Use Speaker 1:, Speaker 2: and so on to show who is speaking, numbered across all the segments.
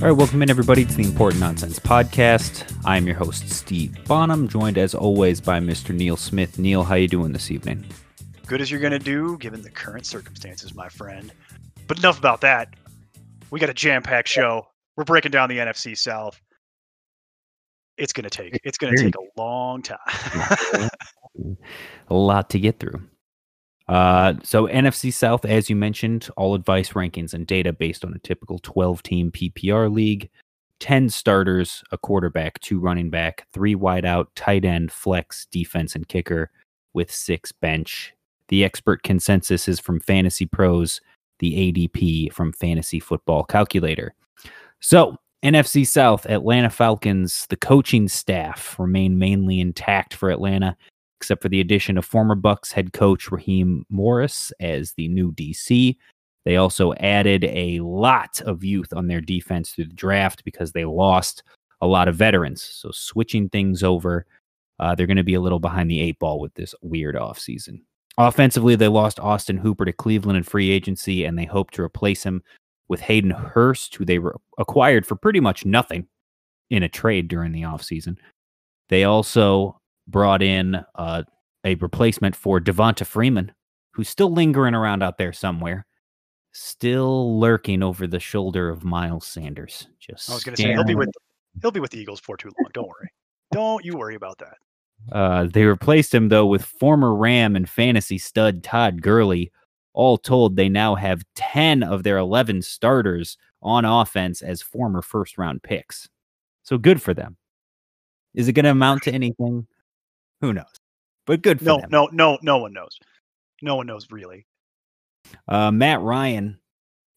Speaker 1: All right, welcome in everybody to the Important Nonsense Podcast. I'm your host Steve Bonham, joined as always by Mr. Neil Smith. Neil, how you doing this evening?
Speaker 2: Good as you're going to do, given the current circumstances, my friend. But enough about that. We got a jam-packed show. We're breaking down the NFC South. It's going to take. It's going to take a long time.
Speaker 1: a lot to get through. Uh, so NFC South, as you mentioned, all advice rankings and data based on a typical 12-team PPR league. 10 starters, a quarterback, two running back, three wide out, tight end, flex, defense, and kicker, with six bench. The expert consensus is from Fantasy Pros, the ADP from Fantasy Football Calculator. So, NFC South, Atlanta Falcons, the coaching staff remain mainly intact for Atlanta, except for the addition of former Bucks head coach Raheem Morris as the new DC. They also added a lot of youth on their defense through the draft because they lost a lot of veterans. So switching things over, uh, they're going to be a little behind the eight ball with this weird offseason. Offensively, they lost Austin Hooper to Cleveland in free agency, and they hope to replace him with Hayden Hurst, who they re- acquired for pretty much nothing in a trade during the offseason. They also brought in uh, a replacement for Devonta Freeman, who's still lingering around out there somewhere, still lurking over the shoulder of Miles Sanders. Just
Speaker 2: I was going to say he'll be with he'll be with the Eagles for too long. Don't worry. Don't you worry about that.
Speaker 1: Uh, they replaced him though with former Ram and fantasy stud Todd Gurley. All told, they now have 10 of their 11 starters on offense as former first round picks. So good for them. Is it going to amount to anything? Who knows? But good for
Speaker 2: No,
Speaker 1: them.
Speaker 2: no, no, no one knows. No one knows really.
Speaker 1: Uh, Matt Ryan,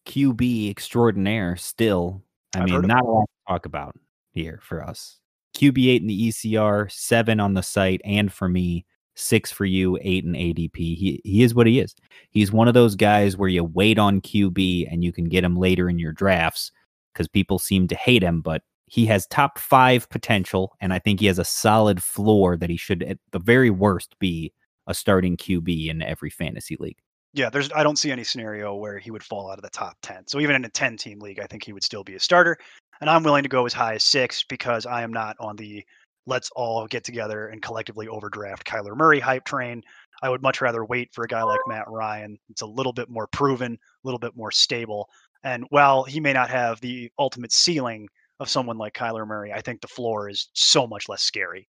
Speaker 1: QB extraordinaire, still. I
Speaker 2: I've
Speaker 1: mean, not a lot to talk about here for us. QB8 in the ECR, seven on the site, and for me, six for you, eight in ADP. He he is what he is. He's one of those guys where you wait on QB and you can get him later in your drafts because people seem to hate him, but he has top five potential, and I think he has a solid floor that he should, at the very worst, be a starting QB in every fantasy league.
Speaker 2: Yeah, there's I don't see any scenario where he would fall out of the top 10. So even in a 10 team league, I think he would still be a starter. And I'm willing to go as high as 6 because I am not on the let's all get together and collectively overdraft Kyler Murray hype train. I would much rather wait for a guy like Matt Ryan. It's a little bit more proven, a little bit more stable. And while he may not have the ultimate ceiling of someone like Kyler Murray, I think the floor is so much less scary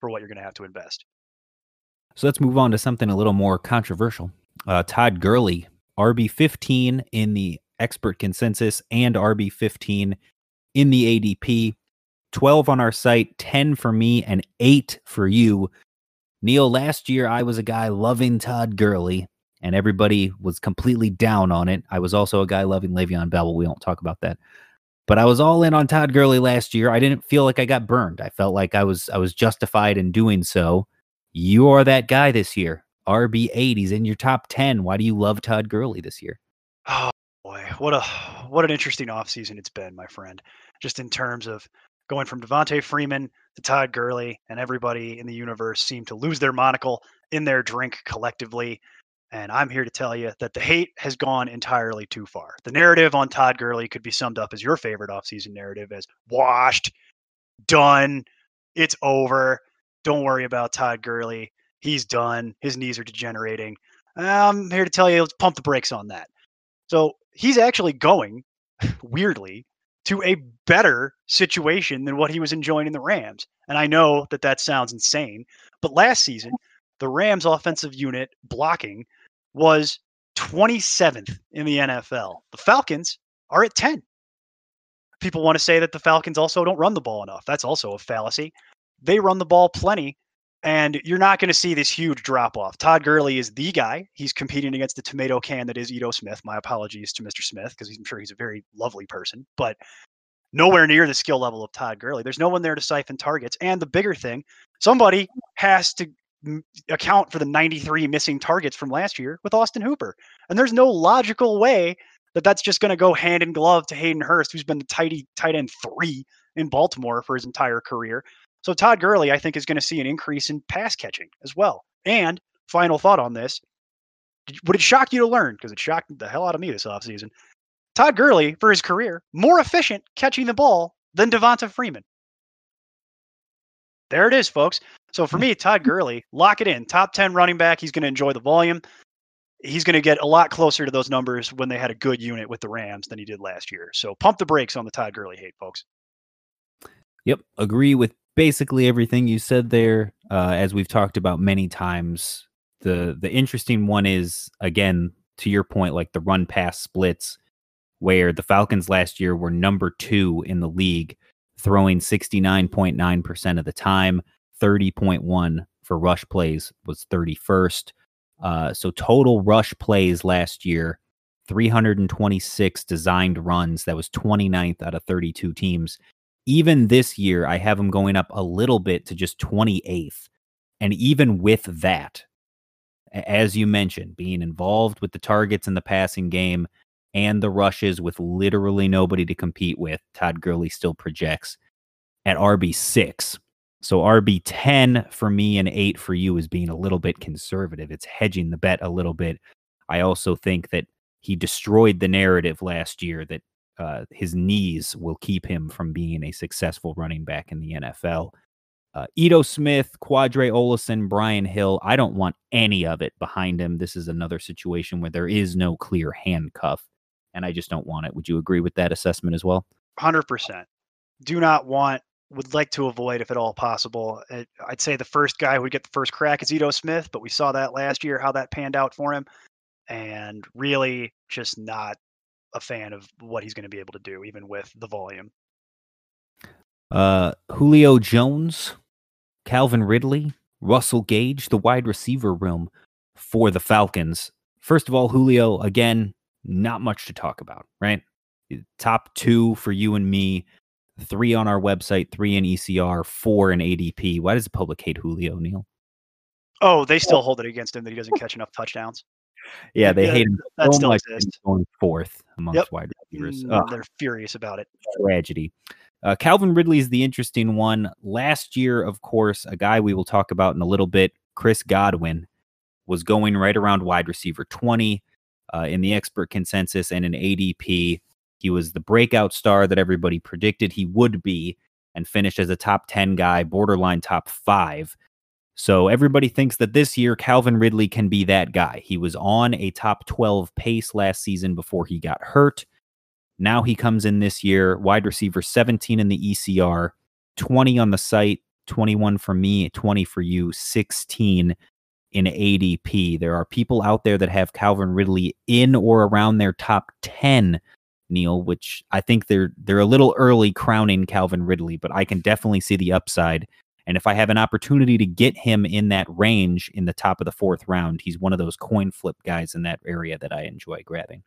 Speaker 2: for what you're going to have to invest.
Speaker 1: So let's move on to something a little more controversial. Uh, Todd Gurley, RB 15 in the expert consensus and RB 15 in the ADP. 12 on our site, 10 for me, and 8 for you. Neil, last year I was a guy loving Todd Gurley, and everybody was completely down on it. I was also a guy loving Le'Veon Bell, but we won't talk about that. But I was all in on Todd Gurley last year. I didn't feel like I got burned. I felt like I was I was justified in doing so. You are that guy this year. RB eight. He's in your top ten. Why do you love Todd Gurley this year?
Speaker 2: Oh boy, what a what an interesting offseason it's been, my friend. Just in terms of going from Devonta Freeman to Todd Gurley, and everybody in the universe seemed to lose their monocle in their drink collectively. And I'm here to tell you that the hate has gone entirely too far. The narrative on Todd Gurley could be summed up as your favorite offseason narrative as washed, done, it's over. Don't worry about Todd Gurley. He's done. His knees are degenerating. I'm here to tell you, let's pump the brakes on that. So he's actually going, weirdly, to a better situation than what he was enjoying in the Rams. And I know that that sounds insane, but last season, the Rams offensive unit blocking was 27th in the NFL. The Falcons are at 10. People want to say that the Falcons also don't run the ball enough. That's also a fallacy. They run the ball plenty, and you're not going to see this huge drop off. Todd Gurley is the guy. He's competing against the tomato can that is Ito Smith. My apologies to Mr. Smith because I'm sure he's a very lovely person, but nowhere near the skill level of Todd Gurley. There's no one there to siphon targets. And the bigger thing, somebody has to account for the 93 missing targets from last year with Austin Hooper. And there's no logical way that that's just going to go hand in glove to Hayden Hurst, who's been the tighty, tight end three in Baltimore for his entire career. So Todd Gurley, I think, is going to see an increase in pass catching as well. And final thought on this would it shock you to learn, because it shocked the hell out of me this offseason, Todd Gurley, for his career, more efficient catching the ball than Devonta Freeman. There it is, folks. So for me, Todd Gurley, lock it in. Top 10 running back. He's going to enjoy the volume. He's going to get a lot closer to those numbers when they had a good unit with the Rams than he did last year. So pump the brakes on the Todd Gurley hate, folks.
Speaker 1: Yep. Agree with basically everything you said there. Uh, as we've talked about many times, the the interesting one is again to your point, like the run pass splits, where the Falcons last year were number two in the league, throwing 69.9% of the time, 30.1 for rush plays was 31st. Uh, so total rush plays last year, 326 designed runs. That was 29th out of 32 teams. Even this year, I have them going up a little bit to just 28th. And even with that, as you mentioned, being involved with the targets in the passing game and the rushes with literally nobody to compete with, Todd Gurley still projects at RB6. So RB10 for me and 8 for you is being a little bit conservative. It's hedging the bet a little bit. I also think that he destroyed the narrative last year that uh, his knees will keep him from being a successful running back in the NFL. Uh, Ito Smith, Qadree Ollison, Brian Hill. I don't want any of it behind him. This is another situation where there is no clear handcuff, and I just don't want it. Would you agree with that assessment as well?
Speaker 2: 100%. Do not want, would like to avoid, if at all possible. I'd say the first guy who would get the first crack is Ito Smith, but we saw that last year, how that panned out for him. And really just not a fan of what he's going to be able to do, even with the volume.
Speaker 1: Uh, Julio Jones, Calvin Ridley, Russell Gage, the wide receiver room for the Falcons. First of all, Julio, again, not much to talk about, right? Top two for you and me, three on our website, three in ECR, four in ADP. Why does the public hate Julio, Neil?
Speaker 2: Oh, they still hold it against him that he doesn't catch enough touchdowns.
Speaker 1: Yeah, they yeah, hate him
Speaker 2: that
Speaker 1: so
Speaker 2: still
Speaker 1: much
Speaker 2: exists.
Speaker 1: going fourth amongst
Speaker 2: Yep.
Speaker 1: wide receivers.
Speaker 2: Mm,
Speaker 1: Ugh
Speaker 2: They're furious about it.
Speaker 1: tragedy. Uh, Calvin Ridley is the interesting one. Last year, of course, a guy we will talk about in a little bit, Chris Godwin, was going right around wide receiver 20 uh, in the expert consensus and in ADP. He was the breakout star that everybody predicted he would be and finished as a top 10 guy, borderline top five. So everybody thinks that this year Calvin Ridley can be that guy. He was on a top 12 pace last season before he got hurt. Now he comes in this year, wide receiver 17 in the ECR, 20 on the site, 21 for me, 20 for you, 16 in ADP. There are people out there that have Calvin Ridley in or around their top 10, Neil, which I think they're they're a little early crowning Calvin Ridley, but I can definitely see the upside. And if I have an opportunity to get him in that range in the top of the fourth round, he's one of those coin flip guys in that area that I enjoy grabbing.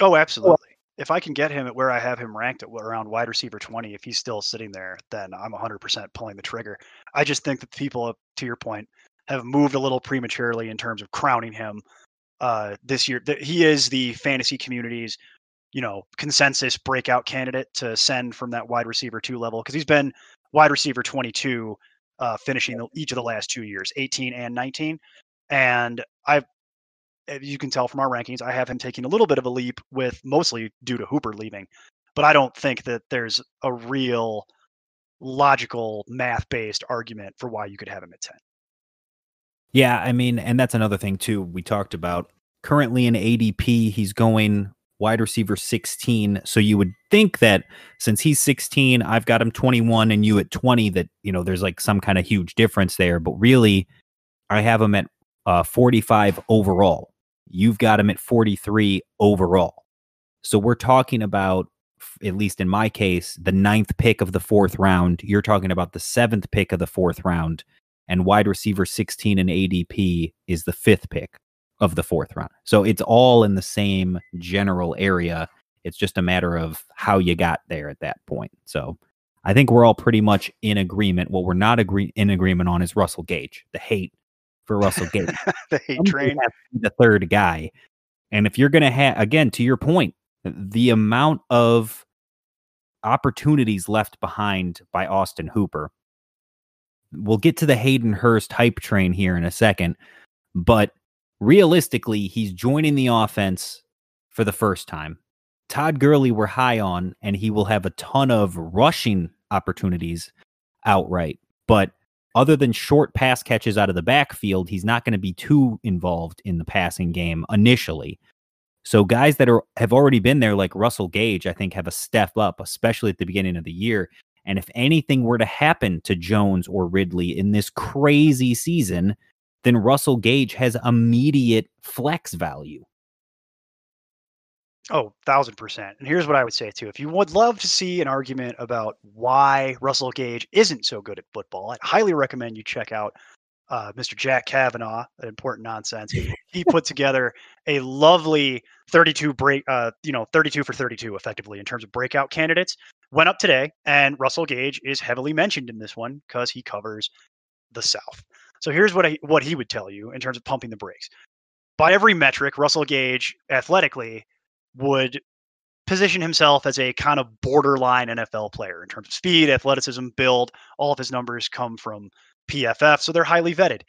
Speaker 2: Oh, absolutely. If I can get him at where I have him ranked at around wide receiver 20, if he's still sitting there, then I'm 100% pulling the trigger. I just think that people, to your point, have moved a little prematurely in terms of crowning him uh, this year. He is the fantasy community's, you know, consensus breakout candidate to send from that wide receiver two level because he's been wide receiver 22, uh, finishing the, each of the last two years, 18 and 19. And I've, as you can tell from our rankings, I have him taking a little bit of a leap with mostly due to Hooper leaving. But I don't think that there's a real logical math based argument for why you could have him at 10.
Speaker 1: Yeah, I mean, and that's another thing too. We talked about currently in ADP, he's going wide receiver 16. So you would think that since he's 16, I've got him 21 and you at 20, that, you know, there's like some kind of huge difference there. But really, I have him at uh, 45 overall. You've got him at 43 overall. So we're talking about, at least in my case, the ninth pick of the fourth round. You're talking about the seventh pick of the fourth round. And wide receiver 16 in ADP is the fifth pick of the fourth round. So it's all in the same general area. It's just a matter of how you got there at that point. So I think we're all pretty much in agreement. What we're not agree- in agreement on is Russell Gage, the hate for Russell Gage.
Speaker 2: the hate
Speaker 1: Somebody
Speaker 2: train.
Speaker 1: has to be the third guy. And if you're going to have, again, to your point, the amount of opportunities left behind by Austin Hooper. We'll get to the Hayden Hurst hype train here in a second, but realistically, he's joining the offense for the first time. Todd Gurley, we're high on, and he will have a ton of rushing opportunities outright. But other than short pass catches out of the backfield, he's not going to be too involved in the passing game initially. So guys that are have already been there, like Russell Gage, I think have a step up, especially at the beginning of the year. And if anything were to happen to Jones or Ridley in this crazy season, then Russell Gage has immediate flex value.
Speaker 2: Oh, thousand percent. And here's what I would say too. If you would love to see an argument about why Russell Gage isn't so good at football, I'd highly recommend you check out uh, Mr. Jack Kavanaugh, an important nonsense. He put together a lovely 32 break, uh, you know, 32 for 32 effectively in terms of breakout candidates. Went up today, and Russell Gage is heavily mentioned in this one because he covers the South. So here's what I, what he would tell you in terms of pumping the brakes. By every metric, Russell Gage athletically would position himself as a kind of borderline NFL player in terms of speed, athleticism, build. All of his numbers come from PFF, so they're highly vetted.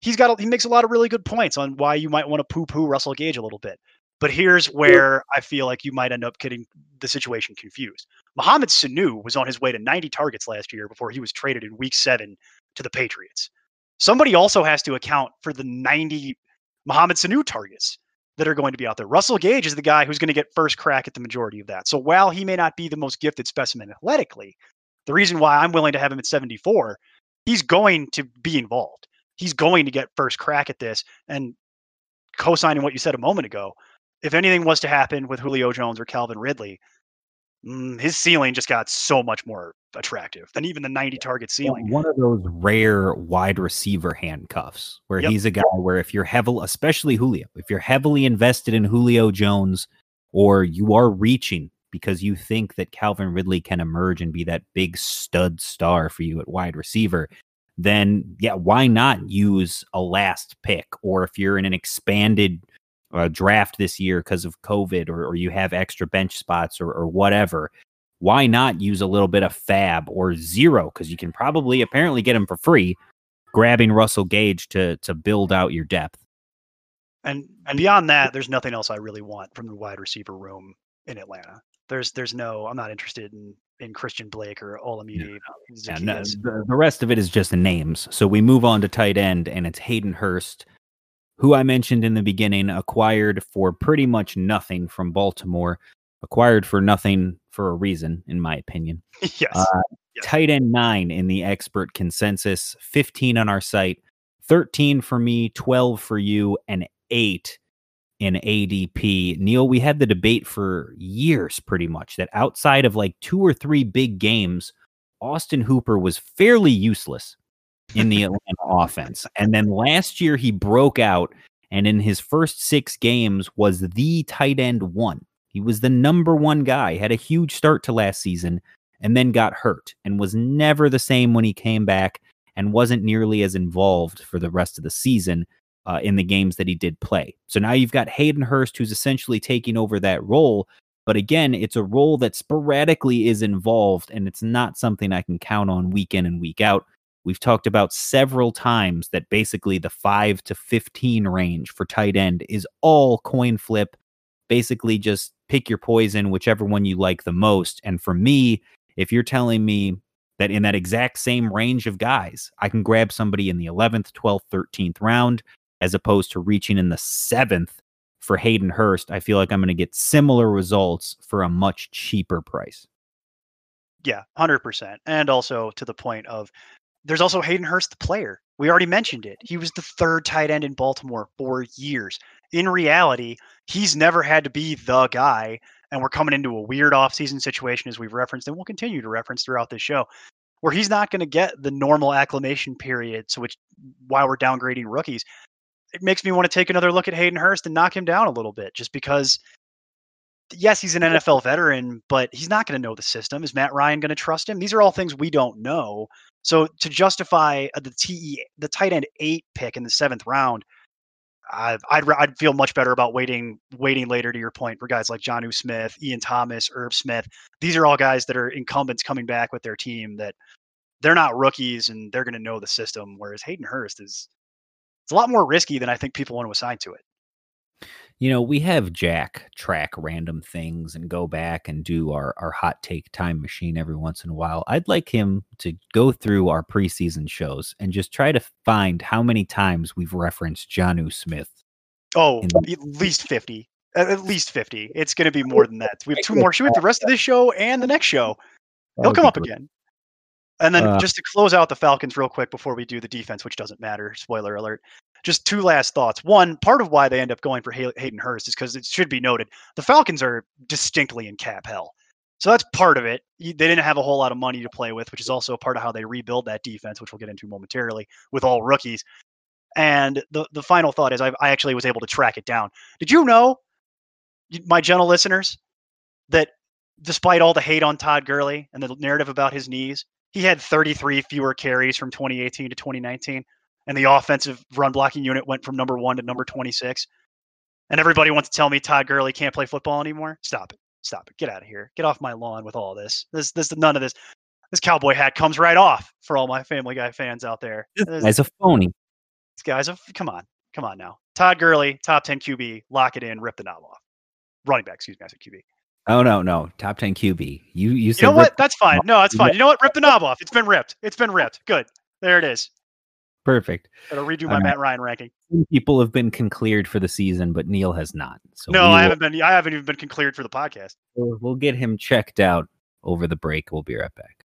Speaker 2: He's got a, he makes a lot of really good points on why you might want to poo-poo Russell Gage a little bit. But here's where I feel like you might end up getting the situation confused. Mohamed Sanu was on his way to 90 targets last year before he was traded in week 7 to the Patriots. Somebody also has to account for the 90 Mohamed Sanu targets that are going to be out there. Russell Gage is the guy who's going to get first crack at the majority of that. So while he may not be the most gifted specimen athletically, the reason why I'm willing to have him at 74, he's going to be involved. He's going to get first crack at this. And co-signing what you said a moment ago, if anything was to happen with Julio Jones or Calvin Ridley, Mm, his ceiling just got so much more attractive than even the 90 target ceiling.
Speaker 1: One of those rare wide receiver handcuffs where
Speaker 2: Yep.
Speaker 1: he's a guy where if you're heavily, especially Julio, if you're heavily invested in Julio Jones or you are reaching because you think that Calvin Ridley can emerge and be that big stud star for you at wide receiver, then yeah, why not use a last pick? Or if you're in an expanded uh, draft this year because of COVID or, or you have extra bench spots or, or whatever, why not use a little bit of FAAB or zero? Because you can probably apparently get him for free, grabbing Russell Gage to to build out your depth.
Speaker 2: And and beyond that, there's nothing else I really want from the wide receiver room in Atlanta. There's there's no I'm not interested in in Christian Blake or Olamide.
Speaker 1: And no, the, the rest of it is just names. So we move on to tight end, and it's Hayden Hurst, who I mentioned in the beginning, acquired for pretty much nothing from Baltimore, acquired for nothing for a reason, in my opinion.
Speaker 2: yes.
Speaker 1: Uh,
Speaker 2: Yes.
Speaker 1: Tight end nine in the expert consensus, 15 on our site, 13 for me, 12 for you, and eight in ADP. Neil, we had the debate for years pretty much that outside of like two or three big games, Austin Hooper was fairly useless in the Atlanta offense. And then last year he broke out and in his first six games was the tight end one. He was the number one guy, had a huge start to last season, and then got hurt and was never the same when he came back and wasn't nearly as involved for the rest of the season uh, in the games that he did play. So now you've got Hayden Hurst who's essentially taking over that role. But again, it's a role that sporadically is involved, and it's not something I can count on week in and week out. We've talked about several times that basically the 5 to 15 range for tight end is all coin flip. Basically, just pick your poison, whichever one you like the most. And for me, if you're telling me that in that exact same range of guys, I can grab somebody in the 11th, 12th, 13th round, as opposed to reaching in the seventh for Hayden Hurst, I feel like I'm going to get similar results for a much cheaper price.
Speaker 2: Yeah, hundred percent. And also to the point of there's also Hayden Hurst, the player. We already mentioned it. He was the third tight end in Baltimore for years. In reality, he's never had to be the guy. And we're coming into a weird offseason situation as we've referenced, and we'll continue to reference throughout this show, where he's not going to get the normal acclimation period. So which while we're downgrading rookies, it makes me want to take another look at Hayden Hurst and knock him down a little bit, just because yes, he's an NFL veteran, but he's not going to know the system. Is Matt Ryan going to trust him? These are all things we don't know. So to justify uh, the TE, the tight end eight pick in the seventh round, I, I'd I'd feel much better about waiting waiting later. To your point, for guys like Jonnu Smith, Ian Thomas, Irv Smith, these are all guys that are incumbents coming back with their team that they're not rookies and they're going to know the system. Whereas Hayden Hurst is it's a lot more risky than I think people want to assign to it.
Speaker 1: You know, we have Jack track random things and go back and do our, our hot take time machine every once in a while. I'd like him to go through our preseason shows and just try to find how many times we've referenced Jonnu Smith.
Speaker 2: Oh, at least fifty. At at least fifty. It's going to be more than that. We have two more. Should we have the rest of this show and the next show? He'll come up
Speaker 1: great.
Speaker 2: again. And then
Speaker 1: Uh,
Speaker 2: just to close out the Falcons real quick before we do the defense, which doesn't matter. Spoiler alert. Just two last thoughts. One, part of why they end up going for Hay- Hayden Hurst is because it should be noted the Falcons are distinctly in cap hell. So that's part of it. They didn't have a whole lot of money to play with, which is also a part of how they rebuild that defense, which we'll get into momentarily with all rookies. And the the final thought is I, I actually was able to track it down. Did you know, my gentle listeners, that despite all the hate on Todd Gurley and the narrative about his knees, he had 33 fewer carries from 2018 to 2019, and the offensive run blocking unit went from number one to number 26. And everybody wants to tell me Todd Gurley can't play football anymore. Stop it! Stop it! Get out of here! Get off my lawn with all this. This this none of this. This cowboy hat comes right off for all my Family Guy fans out there. This-
Speaker 1: As a phony.
Speaker 2: these guys, are- come on, come on now. Todd Gurley, top 10 QB, lock it in, rip the knob off. Running back, excuse me, I said QB.
Speaker 1: Oh no, no. Top ten QB. You you
Speaker 2: You
Speaker 1: said
Speaker 2: know what? That's fine. No, that's fine. You know what? Rip the knob off. It's been ripped. It's been ripped. Good. There it is.
Speaker 1: Perfect.
Speaker 2: Gotta redo my. Matt Ryan ranking.
Speaker 1: People have been concleared for the season, but Neil has not. So
Speaker 2: No, I
Speaker 1: will-
Speaker 2: haven't been. I haven't even been cleared for the podcast.
Speaker 1: We'll, we'll get him checked out over the break. We'll be right back.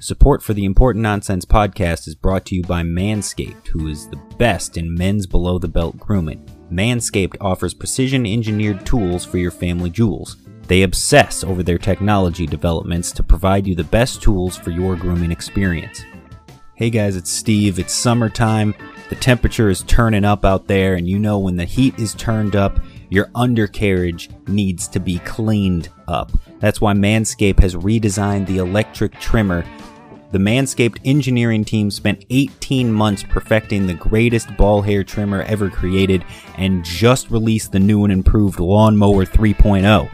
Speaker 1: Support for the Important Nonsense podcast is brought to you by Manscaped, who is the best in men's below the belt grooming. Manscaped offers precision engineered tools for your family jewels. They obsess over their technology developments to provide you the best tools for your grooming experience. Hey guys, it's Steve. It's summertime. The temperature is turning up out there, and you know when the heat is turned up, your undercarriage needs to be cleaned up. That's why Manscaped has redesigned the electric trimmer. The Manscaped engineering team spent 18 months perfecting the greatest ball hair trimmer ever created and just released the new and improved Lawnmower 3.0.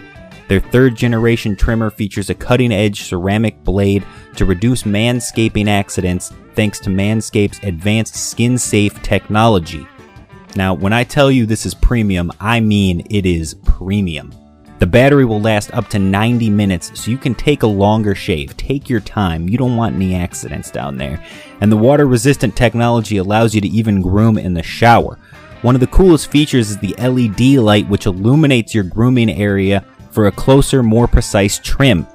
Speaker 1: Their third generation trimmer features a cutting edge ceramic blade to reduce manscaping accidents thanks to Manscaped's advanced skin safe technology. Now, when I tell you this is premium, I mean it is premium. The battery will last up to 90 minutes, so you can take a longer shave. Take your time, you don't want any accidents down there. And the water resistant technology allows you to even groom in the shower. One of the coolest features is the LED light, which illuminates your grooming area for a closer, more precise trim.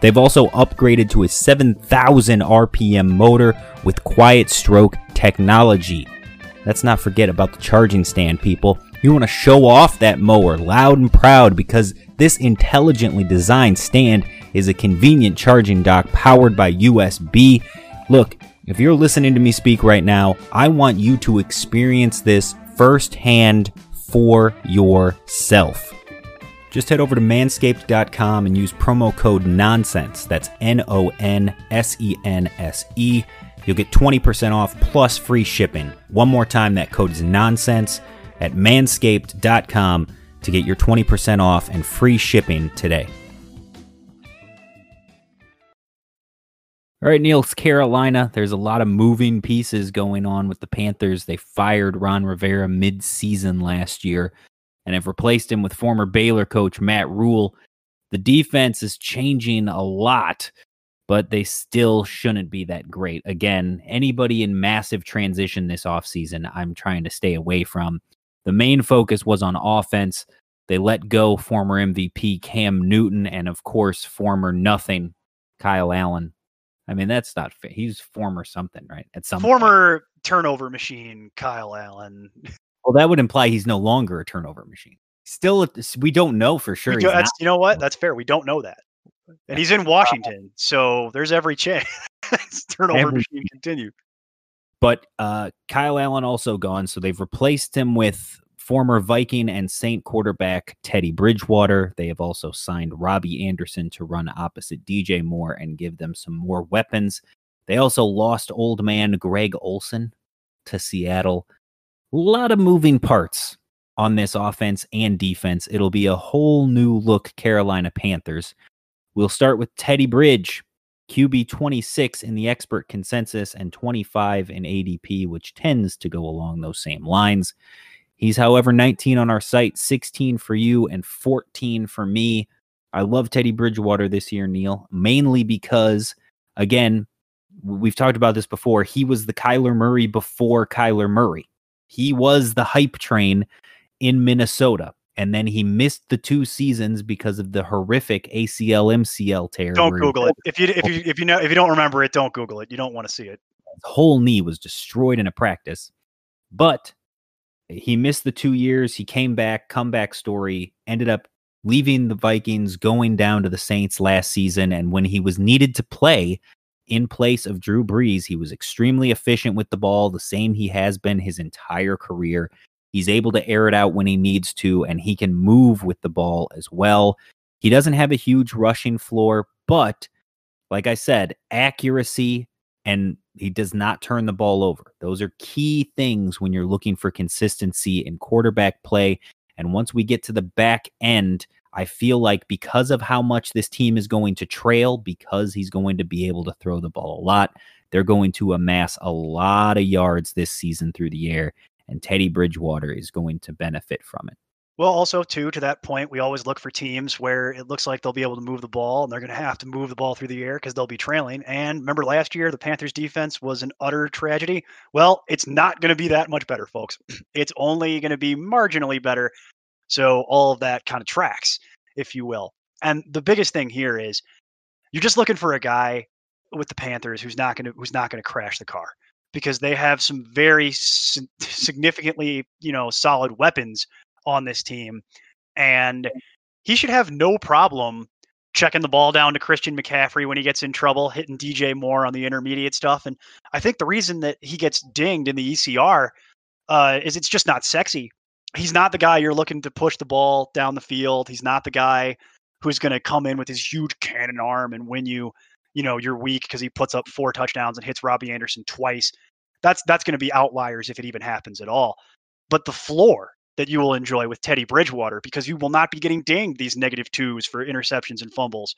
Speaker 1: They've also upgraded to a 7,000 RPM motor with quiet stroke technology. Let's not forget about the charging stand, people. You want to show off that mower loud and proud because this intelligently designed stand is a convenient charging dock powered by USB. Look, if you're listening to me speak right now, I want you to experience this firsthand for yourself. Just head over to manscaped.com and use promo code NONSENSE. That's N O N S E N S E. You'll get 20% off plus free shipping. One more time, that code is NONSENSE at manscaped.com to get your 20% off and free shipping today. All right, Neil's Carolina. There's a lot of moving pieces going on with the Panthers. They fired Ron Rivera mid season last year and have replaced him with former Baylor coach Matt Rhule. The defense is changing a lot, but they still shouldn't be that great. Again, anybody in massive transition this offseason, I'm trying to stay away from. The main focus was on offense. They let go former MVP Cam Newton and, of course, former nothing Kyle Allen. I mean, that's not fair. He's former something, right? At some point.
Speaker 2: Former turnover machine, Kyle Allen.
Speaker 1: Well, that would imply he's no longer a turnover machine. Still, we don't know for sure.
Speaker 2: Do- that's, you know what? That's fair. We don't know that. And he's in Washington, so there's every chance turnover
Speaker 1: Every-
Speaker 2: machine continue.
Speaker 1: But uh, Kyle Allen also gone, so they've replaced him with former Viking and Saint quarterback Teddy Bridgewater. They have also signed Robbie Anderson to run opposite DJ Moore and give them some more weapons. They also lost old man Greg Olsen to Seattle. Lot of moving parts on this offense and defense. It'll be a whole new look Carolina Panthers. We'll start with Teddy Bridge, QB 26 in the expert consensus and 25 in ADP, which tends to go along those same lines. He's, however, 19 on our site, 16 for you, and 14 for me. I love Teddy Bridgewater this year, Neil, mainly because, again, we've talked about this before. He was the Kyler Murray before Kyler Murray. He was the hype train in Minnesota. And then he missed the two seasons because of the horrific ACL MCL tear.
Speaker 2: Don't Google it. If you if you if you know if you don't remember it, don't Google it. You don't want to see it.
Speaker 1: His whole knee was destroyed in a practice. But he missed the two years. He came back, comeback story, ended up leaving the Vikings, going down to the Saints last season. And when he was needed to play in place of Drew Brees, he was extremely efficient with the ball, the same he has been his entire career. He's able to air it out when he needs to, and he can move with the ball as well. He doesn't have a huge rushing floor, but like I said, accuracy and he does not turn the ball over. Those are key things when you're looking for consistency in quarterback play. And once we get to the back end, I feel like because of how much this team is going to trail, because he's going to be able to throw the ball a lot, they're going to amass a lot of yards this season through the air and Teddy Bridgewater is going to benefit from it.
Speaker 2: Well, also too to that point, we always look for teams where it looks like they'll be able to move the ball, and they're going to have to move the ball through the air because they'll be trailing. And remember, last year the Panthers' defense was an utter tragedy. Well, it's not going to be that much better, folks. It's only going to be marginally better. So all of that kind of tracks, if you will. And the biggest thing here is you're just looking for a guy with the Panthers who's not going to who's not going to crash the car because they have some very significantly, you know, solid weapons on this team. And he should have no problem checking the ball down to Christian McCaffrey when he gets in trouble, hitting DJ Moore on the intermediate stuff. And I think the reason that he gets dinged in the ECR uh, is it's just not sexy. He's not the guy you're looking to push the ball down the field. He's not the guy who's going to come in with his huge cannon arm and win you you know you're weak because he puts up four touchdowns and hits Robbie Anderson twice. That's that's going to be outliers if it even happens at all. But the floor that you will enjoy with Teddy Bridgewater because you will not be getting dinged these negative twos for interceptions and fumbles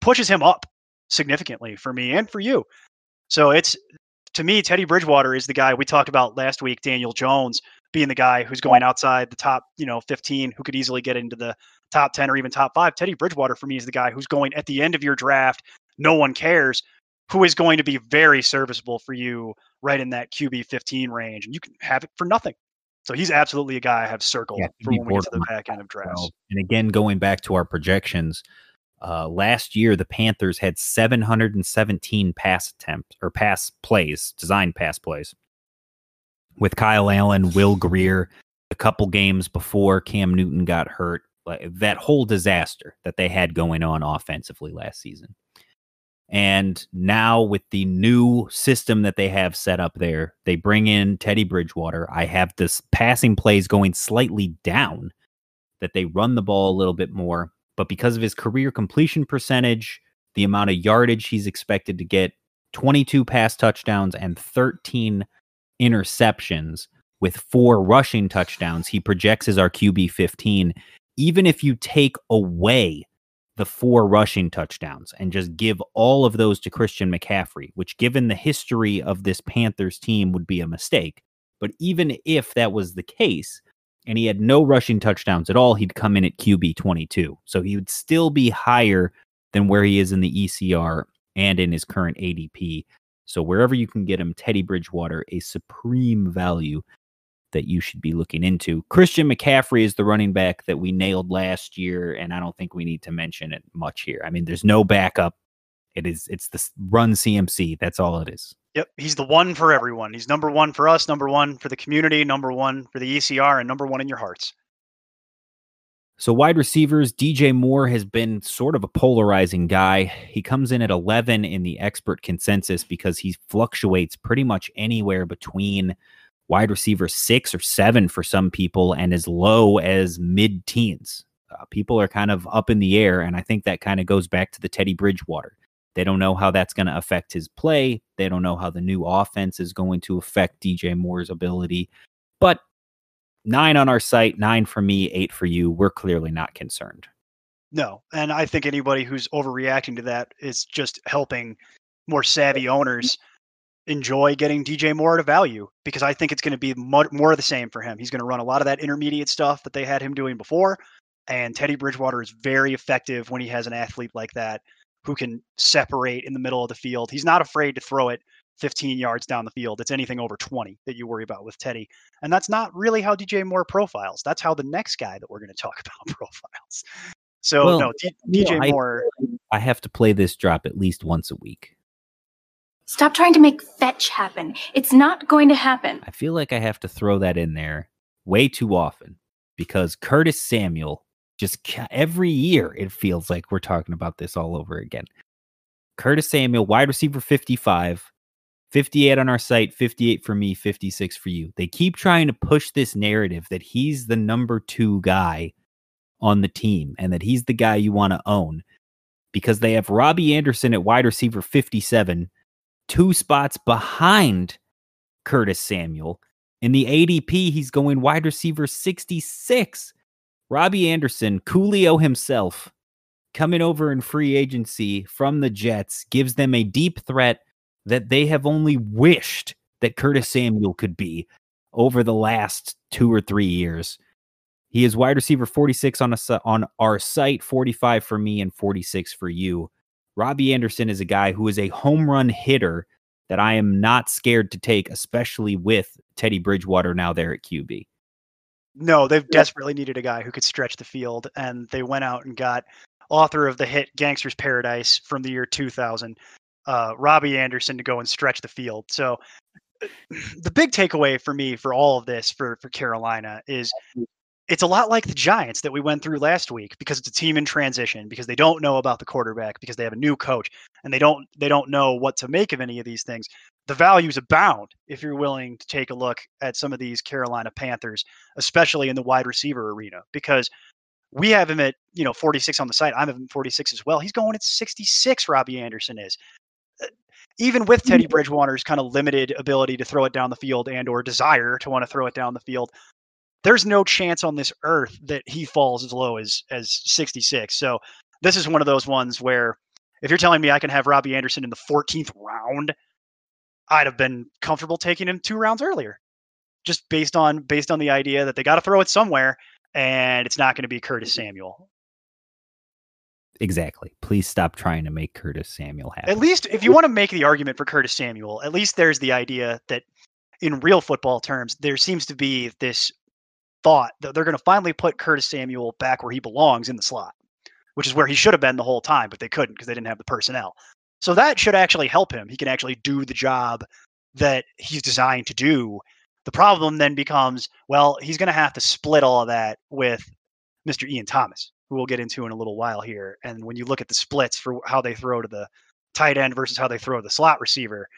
Speaker 2: pushes him up significantly for me and for you. So it's to me Teddy Bridgewater is the guy we talked about last week Daniel Jones being the guy who's going outside the top, you know, 15 who could easily get into the top 10 or even top 5. Teddy Bridgewater for me is the guy who's going at the end of your draft no one cares, who is going to be very serviceable for you right in that QB 15 range. And you can have it for nothing. So he's absolutely a guy I have circled yeah, for when we get to the back end of drafts.
Speaker 1: And again, going back to our projections, uh, last year the Panthers had 717 pass attempts or pass plays, design pass plays, with Kyle Allen, Will Grier, a couple games before Cam Newton got hurt. Like that whole disaster that they had going on offensively last season. And now with the new system that they have set up there, they bring in Teddy Bridgewater. I have this passing plays going slightly down, that they run the ball a little bit more. But because of his career completion percentage, the amount of yardage he's expected to get, 22 pass touchdowns and 13 interceptions with four rushing touchdowns, he projects as our QB 15. Even if you take away the four rushing touchdowns and just give all of those to Christian McCaffrey, which, given the history of this Panthers team, would be a mistake. But even if that was the case, and he had no rushing touchdowns at all, he'd come in at QB 22. So he would still be higher than where he is in the ECR and in his current ADP. So wherever you can get him, Teddy Bridgewater, a supreme value that you should be looking into. Christian McCaffrey is the running back that we nailed last year, and I don't think we need to mention it much here. I mean, there's no backup. It is it's the run CMC. That's all it is.
Speaker 2: Yep, he's the one for everyone. He's number one for us, number one for the community, number one for the ECR, and number one in your hearts.
Speaker 1: So, wide receivers, DJ Moore has been sort of a polarizing guy. He comes in at 11 in the expert consensus because he fluctuates pretty much anywhere between wide receiver six or seven for some people, and as low as mid teens. Uh, people are kind of up in the air, and I think that kind of goes back to the Teddy Bridgewater. They don't know how that's going to affect his play. They don't know how the new offense is going to affect DJ Moore's ability. But nine on our site, nine for me, eight for you. We're clearly not concerned.
Speaker 2: No, and I think anybody who's overreacting to that is just helping more savvy owners enjoy getting DJ Moore at a value because I think it's going to be more, more of the same for him. He's going to run a lot of that intermediate stuff that they had him doing before. And Teddy Bridgewater is very effective when he has an athlete like that who can separate in the middle of the field. He's not afraid to throw it 15 yards down the field. It's anything over 20 that you worry about with Teddy. And that's not really how DJ Moore profiles. That's how the next guy that we're going to talk about profiles. So, well, no, D- DJ know, Moore.
Speaker 1: I have to play this drop at least once a week.
Speaker 3: Stop trying to make fetch happen. It's not going to happen.
Speaker 1: I feel like I have to throw that in there way too often because Curtis Samuel just every year it feels like we're talking about this all over again. Curtis Samuel, wide receiver 55, 58 on our site, 58 for me, 56 for you. They keep trying to push this narrative that he's the number two guy on the team and that he's the guy you want to own because they have Robbie Anderson at wide receiver 57, two spots behind Curtis Samuel. In the ADP, he's going wide receiver 66. Robbie Anderson, Coolio himself, coming over in free agency from the Jets, gives them a deep threat that they have only wished that Curtis Samuel could be over the last two or three years. He is wide receiver 46 on a, on our site, 45 for me and 46 for you. Robbie Anderson is a guy who is a home run hitter that I am not scared to take, especially with Teddy Bridgewater now there at QB.
Speaker 2: No, they've desperately needed a guy who could stretch the field, and they went out and got author of the hit Gangsta's Paradise from the year 2000, uh, Robbie Anderson to go and stretch the field. So the big takeaway for me for all of this for for Carolina is it's a lot like the Giants that we went through last week because it's a team in transition because they don't know about the quarterback because they have a new coach and they don't they don't know what to make of any of these things. The values abound if you're willing to take a look at some of these Carolina Panthers, especially in the wide receiver arena because we have him at you know 46 on the site. I'm at 46 as well. He's going at 66. Robbie Anderson is even with Teddy mm-hmm. Bridgewater's kind of limited ability to throw it down the field and or desire to want to throw it down the field, there's no chance on this earth that he falls as low as as 66. So this is one of those ones where if you're telling me I can have Robbie Anderson in the 14th round, I'd have been comfortable taking him two rounds earlier. Just based on based on the idea that they got to throw it somewhere and it's not going to be Curtis Samuel
Speaker 1: exactly. Please stop trying to make Curtis Samuel happen.
Speaker 2: At least if you want to make the argument for Curtis Samuel, at least there's the idea that in real football terms, there seems to be this thought that they're going to finally put Curtis Samuel back where he belongs in the slot, which is where he should have been the whole time, but they couldn't because they didn't have the personnel. So that should actually help him. He can actually do the job that he's designed to do. The problem then becomes, well, he's going to have to split all of that with Mr. Ian Thomas who we'll get into in a little while here. And when you look at the splits for how they throw to the tight end versus how they throw to the slot receiver,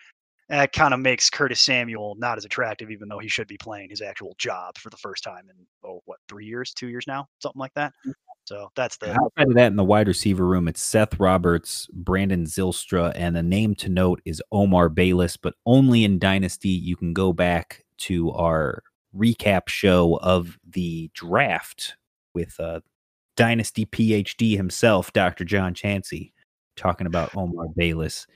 Speaker 2: that kind of makes Curtis Samuel not as attractive, even though he should be playing his actual job for the first time in oh what three years, two years now, something like that. Mm. So that's the
Speaker 1: outside of that in the wide receiver room. It's Seth Roberts, Brandon Zylstra, and a name to note is Omar Bayless, but only in Dynasty. You can go back to our recap show of the draft with uh, Dynasty PhD himself, Dr. John Chansey, talking about Omar Bayless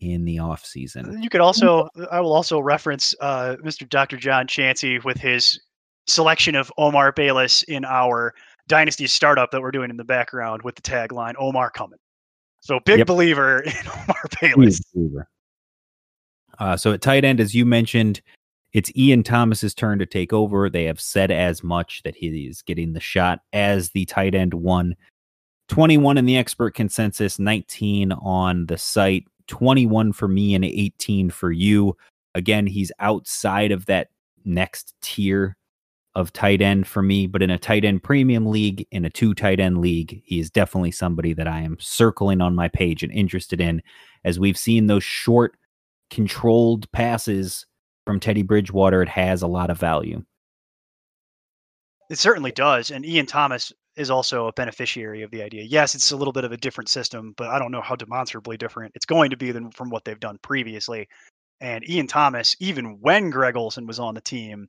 Speaker 1: in the off season.
Speaker 2: You could also, I will also reference uh, Mr. Dr. John Chansey with his selection of Omar Bayless in our Dynasty startup that we're doing in the background with the tagline Omar coming. So big yep. believer in Omar Bayless.
Speaker 1: Uh, so at tight end, as you mentioned, it's Ian Thomas's turn to take over. They have said as much that he is getting the shot as the tight end one. 21 in the expert consensus, 19 on the site, 21 for me and 18 for you. Again, he's outside of that next tier of tight end for me, but in a tight end premium league, in a two tight end league, he is definitely somebody that I am circling on my page and interested in as we've seen those short controlled passes from Teddy Bridgewater, it has a lot of value.
Speaker 2: It certainly does. And Ian Thomas is also a beneficiary of the idea. Yes, it's a little bit of a different system, but I don't know how demonstrably different it's going to be than from what they've done previously. And Ian Thomas, even when Greg Olsen was on the team,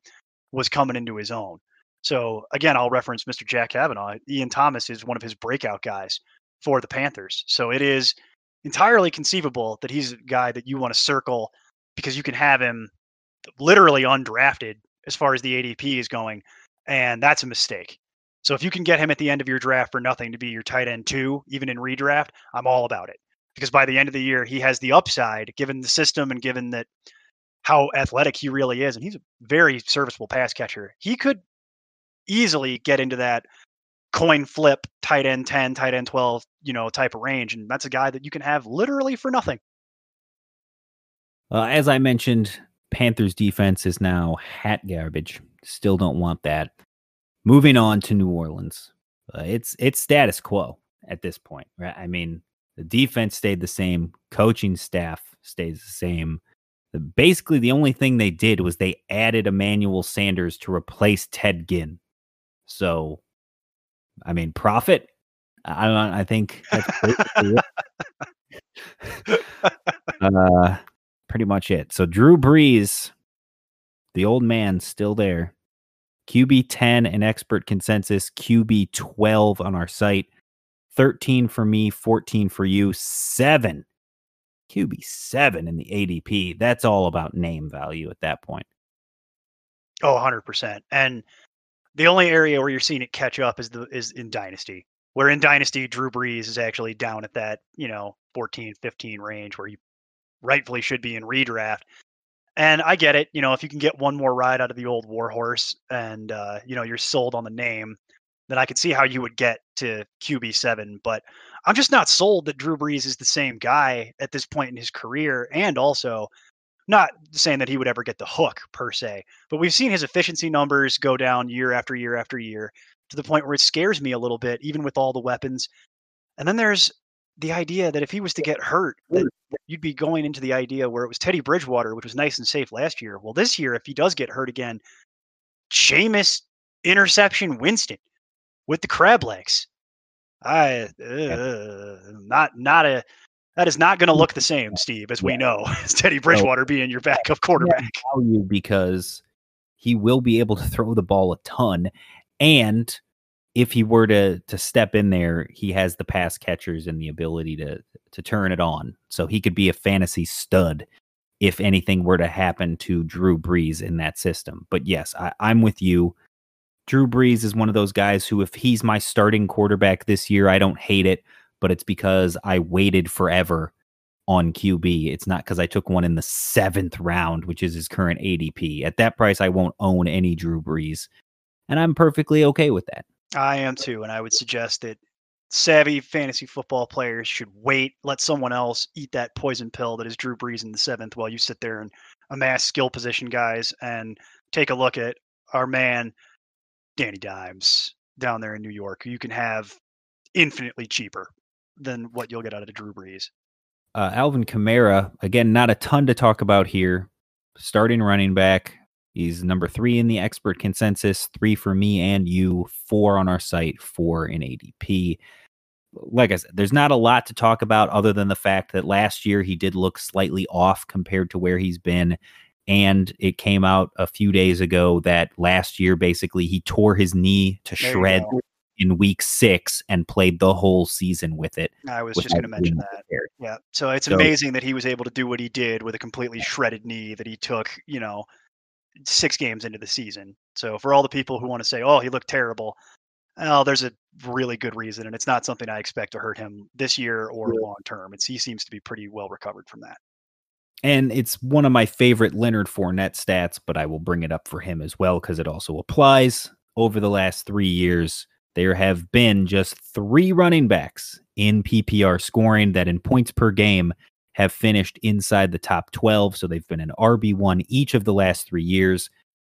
Speaker 2: was coming into his own. So again, I'll reference Mr. Jack Kavanaugh. Ian Thomas is one of his breakout guys for the Panthers. So it is entirely conceivable that he's a guy that you want to circle because you can have him literally undrafted as far as the ADP is going. And that's a mistake. So if you can get him at the end of your draft for nothing to be your tight end two, even in redraft, I'm all about it. Because by the end of the year, he has the upside given the system and given that how athletic he really is. And he's a very serviceable pass catcher. He could easily get into that coin flip tight end 10 tight end 12 you know type of range and that's a guy that you can have literally for nothing
Speaker 1: uh, as i mentioned panthers defense is now hat garbage. Still don't want that. Moving on to new orleans. Uh, it's it's status quo at this point right? I mean the defense stayed the same. Coaching staff stays the same. Basically the only thing they did was they added emmanuel sanders to replace ted ginn. So I mean, profit. I don't. I think that's great. uh, pretty much it. So Drew Brees, the old man, still there. QB ten and expert consensus. QB twelve on our site. Thirteen for me. Fourteen for you. Seven. QB seven in the ADP. That's all about name value at that point.
Speaker 2: Oh, 100%. And the only area where you're seeing it catch up is the is in Dynasty. Where in Dynasty, Drew Brees is actually down at that, you know, 14, 15 range where you rightfully should be in redraft. And I get it, you know, if you can get one more ride out of the old warhorse and uh, you know, you're sold on the name, then I could see how you would get to QB seven. But I'm just not sold that Drew Brees is the same guy at this point in his career. And also, not saying that he would ever get the hook per se, but we've seen his efficiency numbers go down year after year after year to the point where it scares me a little bit, even with all the weapons. And then there's the idea that if he was to get hurt, that you'd be going into the idea where it was Teddy Bridgewater, which was nice and safe last year. Well, this year, if he does get hurt again, Jameis interception Winston with the crab legs. I uh, not not a that is not going to look the same, Steve, as we know, as Teddy Bridgewater being your backup quarterback.
Speaker 1: Value because he will be able to throw the ball a ton, and if he were to to step in there, he has the pass catchers and the ability to to turn it on. So he could be a fantasy stud if anything were to happen to Drew Brees in that system. But yes, I, I'm with you. Drew Brees is one of those guys who, if he's my starting quarterback this year, I don't hate it but it's because I waited forever on QB. It's not because I took one in the seventh round, which is his current ADP. At that price, I won't own any Drew Brees. And I'm perfectly okay with that.
Speaker 2: I am too. And I would suggest that savvy fantasy football players should wait, let someone else eat that poison pill that is Drew Brees in the seventh while you sit there and amass skill position guys and take a look at our man, Danny Dimes, down there in New York, you can have infinitely cheaper than what you'll get out of the Drew Brees.
Speaker 1: Uh, Alvin Kamara, again, not a ton to talk about here. Starting running back. He's number three in the expert consensus, three for me and you, four on our site, four in ADP. Like I said, there's not a lot to talk about other than the fact that last year he did look slightly off compared to where he's been. And it came out a few days ago that last year, basically, he tore his knee to there shreds in week six and played the whole season with it.
Speaker 2: I was just going to mention that. Prepared. Yeah. So it's so, amazing that he was able to do what he did with a completely shredded knee that he took, you know, six games into the season. So for all the people who want to say, oh, he looked terrible, well, there's a really good reason. And it's not something I expect to hurt him this year or yeah. long term. It's, he seems to be pretty well recovered from that.
Speaker 1: And it's one of my favorite Leonard Fournette stats, but I will bring it up for him as well because it also applies. Over the last three years, there have been just three running backs in PPR scoring that in points per game have finished inside the top 12. So they've been an RB1 each of the last three years.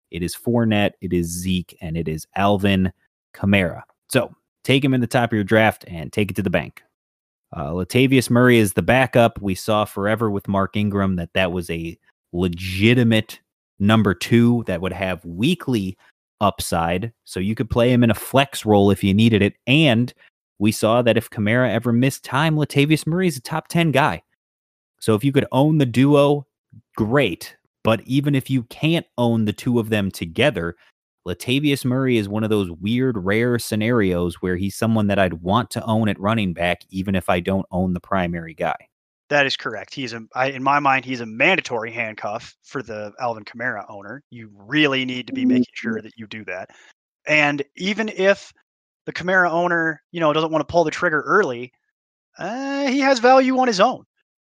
Speaker 1: It is Fournette, it is Zeke, and it is Alvin Kamara. So take him in the top of your draft and take it to the bank. Uh, Latavius Murray is the backup. We saw forever with Mark Ingram that that was a legitimate number two that would have weekly upside. So you could play him in a flex role if you needed it. And we saw that if Kamara ever missed time, Latavius Murray is a top 10 guy. So if you could own the duo, great. But even if you can't own the two of them together, Latavius Murray is one of those weird, rare scenarios where he's someone that I'd want to own at running back, even if I don't own the primary guy.
Speaker 2: That is correct. He's a, I, in my mind, he's a mandatory handcuff for the Alvin Kamara owner. You really need to be making sure that you do that. And even if the Kamara owner, you know, doesn't want to pull the trigger early, uh, he has value on his own.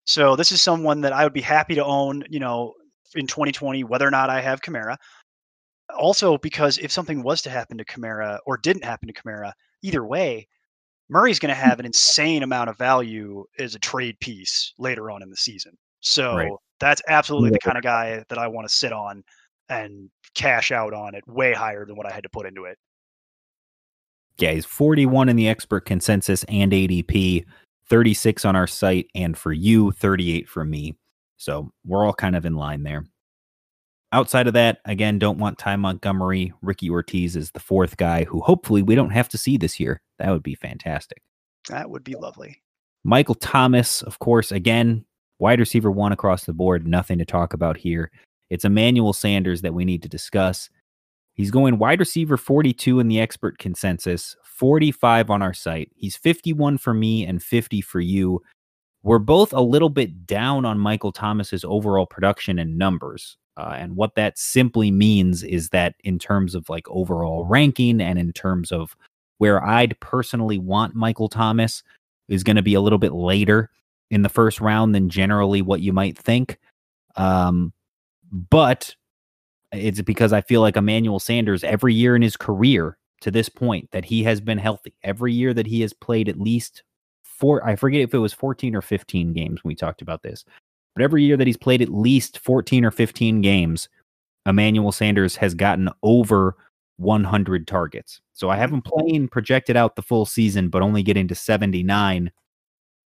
Speaker 2: So this is someone that I would be happy to own, you know, in 2020, whether or not I have Kamara. Also, because if something was to happen to Kamara or didn't happen to Kamara, either way, Murray's going to hmm. have an insane amount of value as a trade piece later on in the season. So
Speaker 1: Right.
Speaker 2: that's absolutely the kind of guy that I want to sit on and cash out on it way higher than what I had to put into it.
Speaker 1: Yeah, he's 41 in the expert consensus and ADP, 36 on our site, and for you, 38 for me. So we're all kind of in line there. Outside of that, again, don't want Ty Montgomery. Ricky Ortiz is the fourth guy who hopefully we don't have to see this year. That would be fantastic.
Speaker 2: That would be lovely.
Speaker 1: Michael Thomas, of course, again, wide receiver one across the board. Nothing to talk about here. It's Emmanuel Sanders that we need to discuss. He's going wide receiver 42 in the expert consensus, 45 on our site. He's 51 for me and 50 for you. We're both a little bit down on Michael Thomas's overall production and numbers. Uh, and what that simply means is that in terms of like overall ranking and in terms of where I'd personally want Michael Thomas is going to be a little bit later in the first round than generally what you might think. Um, but it's because I feel like Emmanuel Sanders every year in his career to this point that he has been healthy. Every year that he has played at least four, I forget if it was 14 or 15 games when we talked about this, but every year that he's played at least 14 or 15 games, Emmanuel Sanders has gotten over 100 targets. So I have him playing projected out the full season, but only getting to 79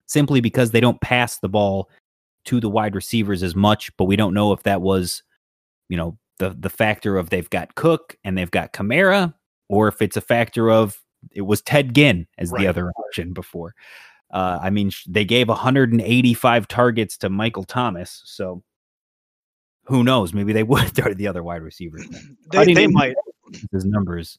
Speaker 1: simply because they don't pass the ball to the wide receivers as much. But we don't know if that was, you know, the the factor of they've got Cook and they've got Kamara, or if it's a factor of it was Ted Ginn as
Speaker 2: Right.
Speaker 1: the other option before. Uh, I mean, they gave 185 targets to Michael Thomas, so who knows? Maybe they would throw to the other wide receivers.
Speaker 2: They, they might.
Speaker 1: His numbers,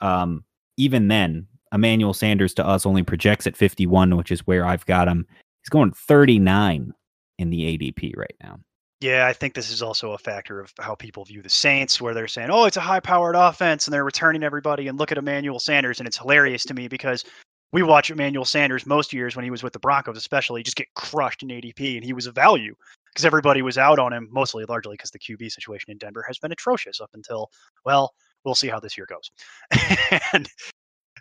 Speaker 1: um, even then, Emmanuel Sanders to us only projects at 51, which is where I've got him. He's going 39 in the ADP right now.
Speaker 2: Yeah, I think this is also a factor of how people view the Saints, where they're saying, "Oh, it's a high-powered offense," and they're returning everybody. And look at Emmanuel Sanders, and it's hilarious to me because we watch Emmanuel Sanders most years when he was with the Broncos, especially, just get crushed in ADP, and he was a value because everybody was out on him, mostly largely because the QB situation in Denver has been atrocious up until, well, we'll see how this year goes. and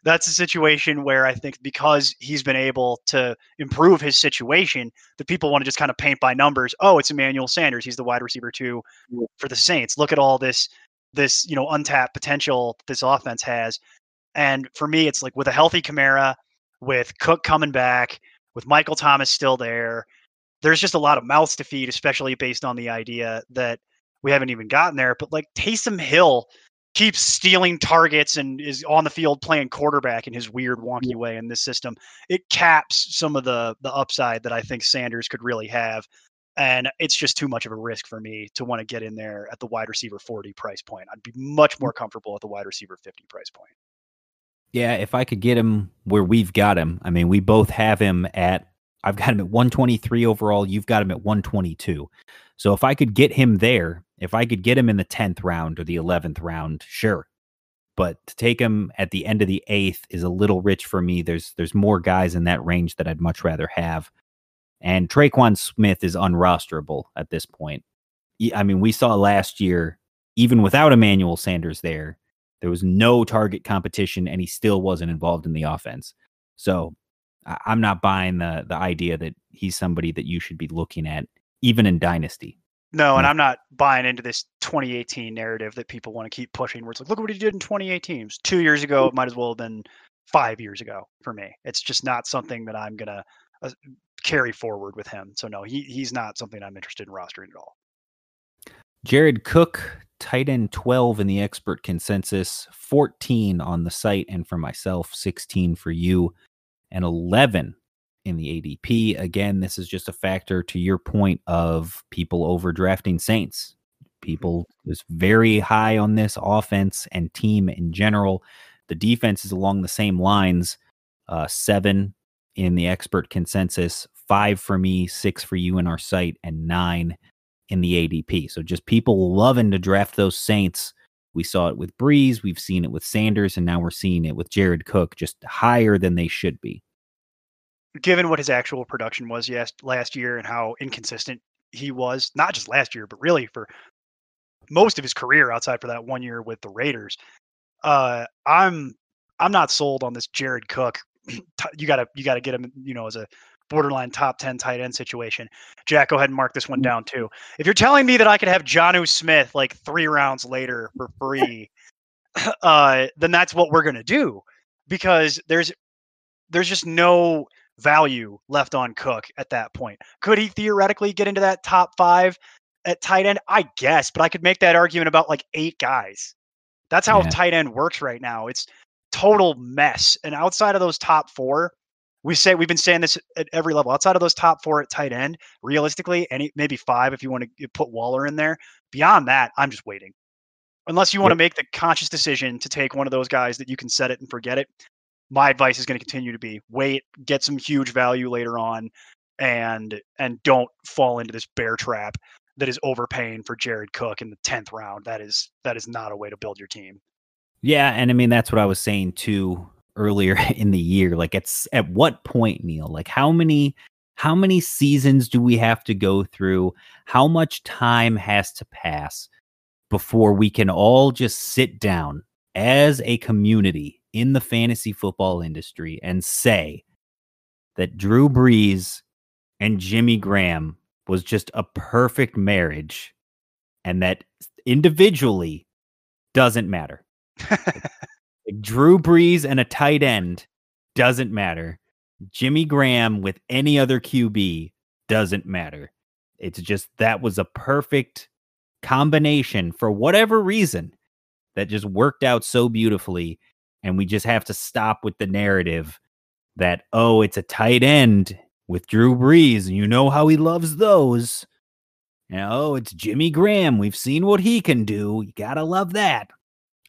Speaker 2: that's a situation where I think because he's been able to improve his situation, that people want to just kind of paint by numbers. Oh, it's Emmanuel Sanders. He's the wide receiver two for the Saints. Look at all this, this you know untapped potential this offense has. And for me, it's like with a healthy Kamara, with Cook coming back, with Michael Thomas still there, there's just a lot of mouths to feed, especially based on the idea that we haven't even gotten there. But like Taysom Hill keeps stealing targets and is on the field playing quarterback in his weird wonky way in this system. It caps some of the the upside that I think Sanders could really have. And it's just too much of a risk for me to want to get in there at the wide receiver 40 price point. I'd be much mm. more comfortable at the wide receiver 50 price point.
Speaker 1: Yeah, if I could get him where we've got him, I mean, we both have him at, I've got him at 123 overall. You've got him at 122. So if I could get him there, if I could get him in the 10th round or the 11th round, sure. But to take him at the end of the eighth is a little rich for me. There's there's more guys in that range that I'd much rather have. And Tre'Quan Smith is unrosterable at this point. I mean, we saw last year, even without Emmanuel Sanders there, there was no target competition, and he still wasn't involved in the offense. So I- I'm not buying the the idea that he's somebody that you should be looking at, even in Dynasty.
Speaker 2: No, and I'm not buying into this 2018 narrative that people want to keep pushing where it's like, look what he did in 2018. It was two years ago. It might as well have been five years ago for me. It's just not something that I'm going to uh, carry forward with him. So, no, he, he's not something I'm interested in rostering at all.
Speaker 1: Jared Cook, tight end 12 in the expert consensus, 14 on the site, and for myself, 16 for you, and 11 in the ADP. Again, this is just a factor to your point of people overdrafting Saints. People is very high on this offense and team in general. The defense is along the same lines. Uh, seven in the expert consensus, five for me, six for you in our site, and nine in the ADP. So just people loving to draft those Saints. We saw it with Brees, we've seen it with Sanders, and now we're seeing it with Jared Cook, just higher than they should be.
Speaker 2: Given what his actual production was yes, last year and how inconsistent he was, not just last year, but really for most of his career outside for that one year with the Raiders, uh, I'm I'm not sold on this Jared Cook. you gotta you gotta get him, you know, as a borderline top 10 tight end situation. Jack, go ahead and mark this one down too. If you're telling me that I could have Jonnu Smith like three rounds later for free, uh, then that's what we're gonna do because there's there's just no value left on Cook at that point. Could he theoretically get into that top five at tight end? I guess, but I could make that argument about like eight guys. That's how
Speaker 1: Yeah.
Speaker 2: tight end works right now. It's total mess. And outside of those top four, we say we've been saying this at every level. Outside of those top four at tight end, realistically, any maybe five if you want to put Waller in there. Beyond that, I'm just waiting. Unless you want to make the conscious decision to take one of those guys that you can set it and forget it, my advice is going to continue to be wait, get some huge value later on, and and don't fall into this bear trap that is overpaying for Jared Cook in the tenth round. That is that is not a way to build your team.
Speaker 1: Yeah, and I mean that's what I was saying too earlier in the year. Like it's at what point, Neil? Like how many how many seasons do we have to go through? How much time has to pass before we can all just sit down as a community in the fantasy football industry and say that Drew Brees and Jimmy Graham was just a perfect marriage and that individually doesn't matter. Like Drew Brees and a tight end doesn't matter. Jimmy Graham with any other QB doesn't matter. It's just that was a perfect combination for whatever reason that just worked out so beautifully. And we just have to stop with the narrative that, oh, it's a tight end with Drew Brees. And you know how he loves those. You oh, know, it's Jimmy Graham. We've seen what he can do. You got to love that.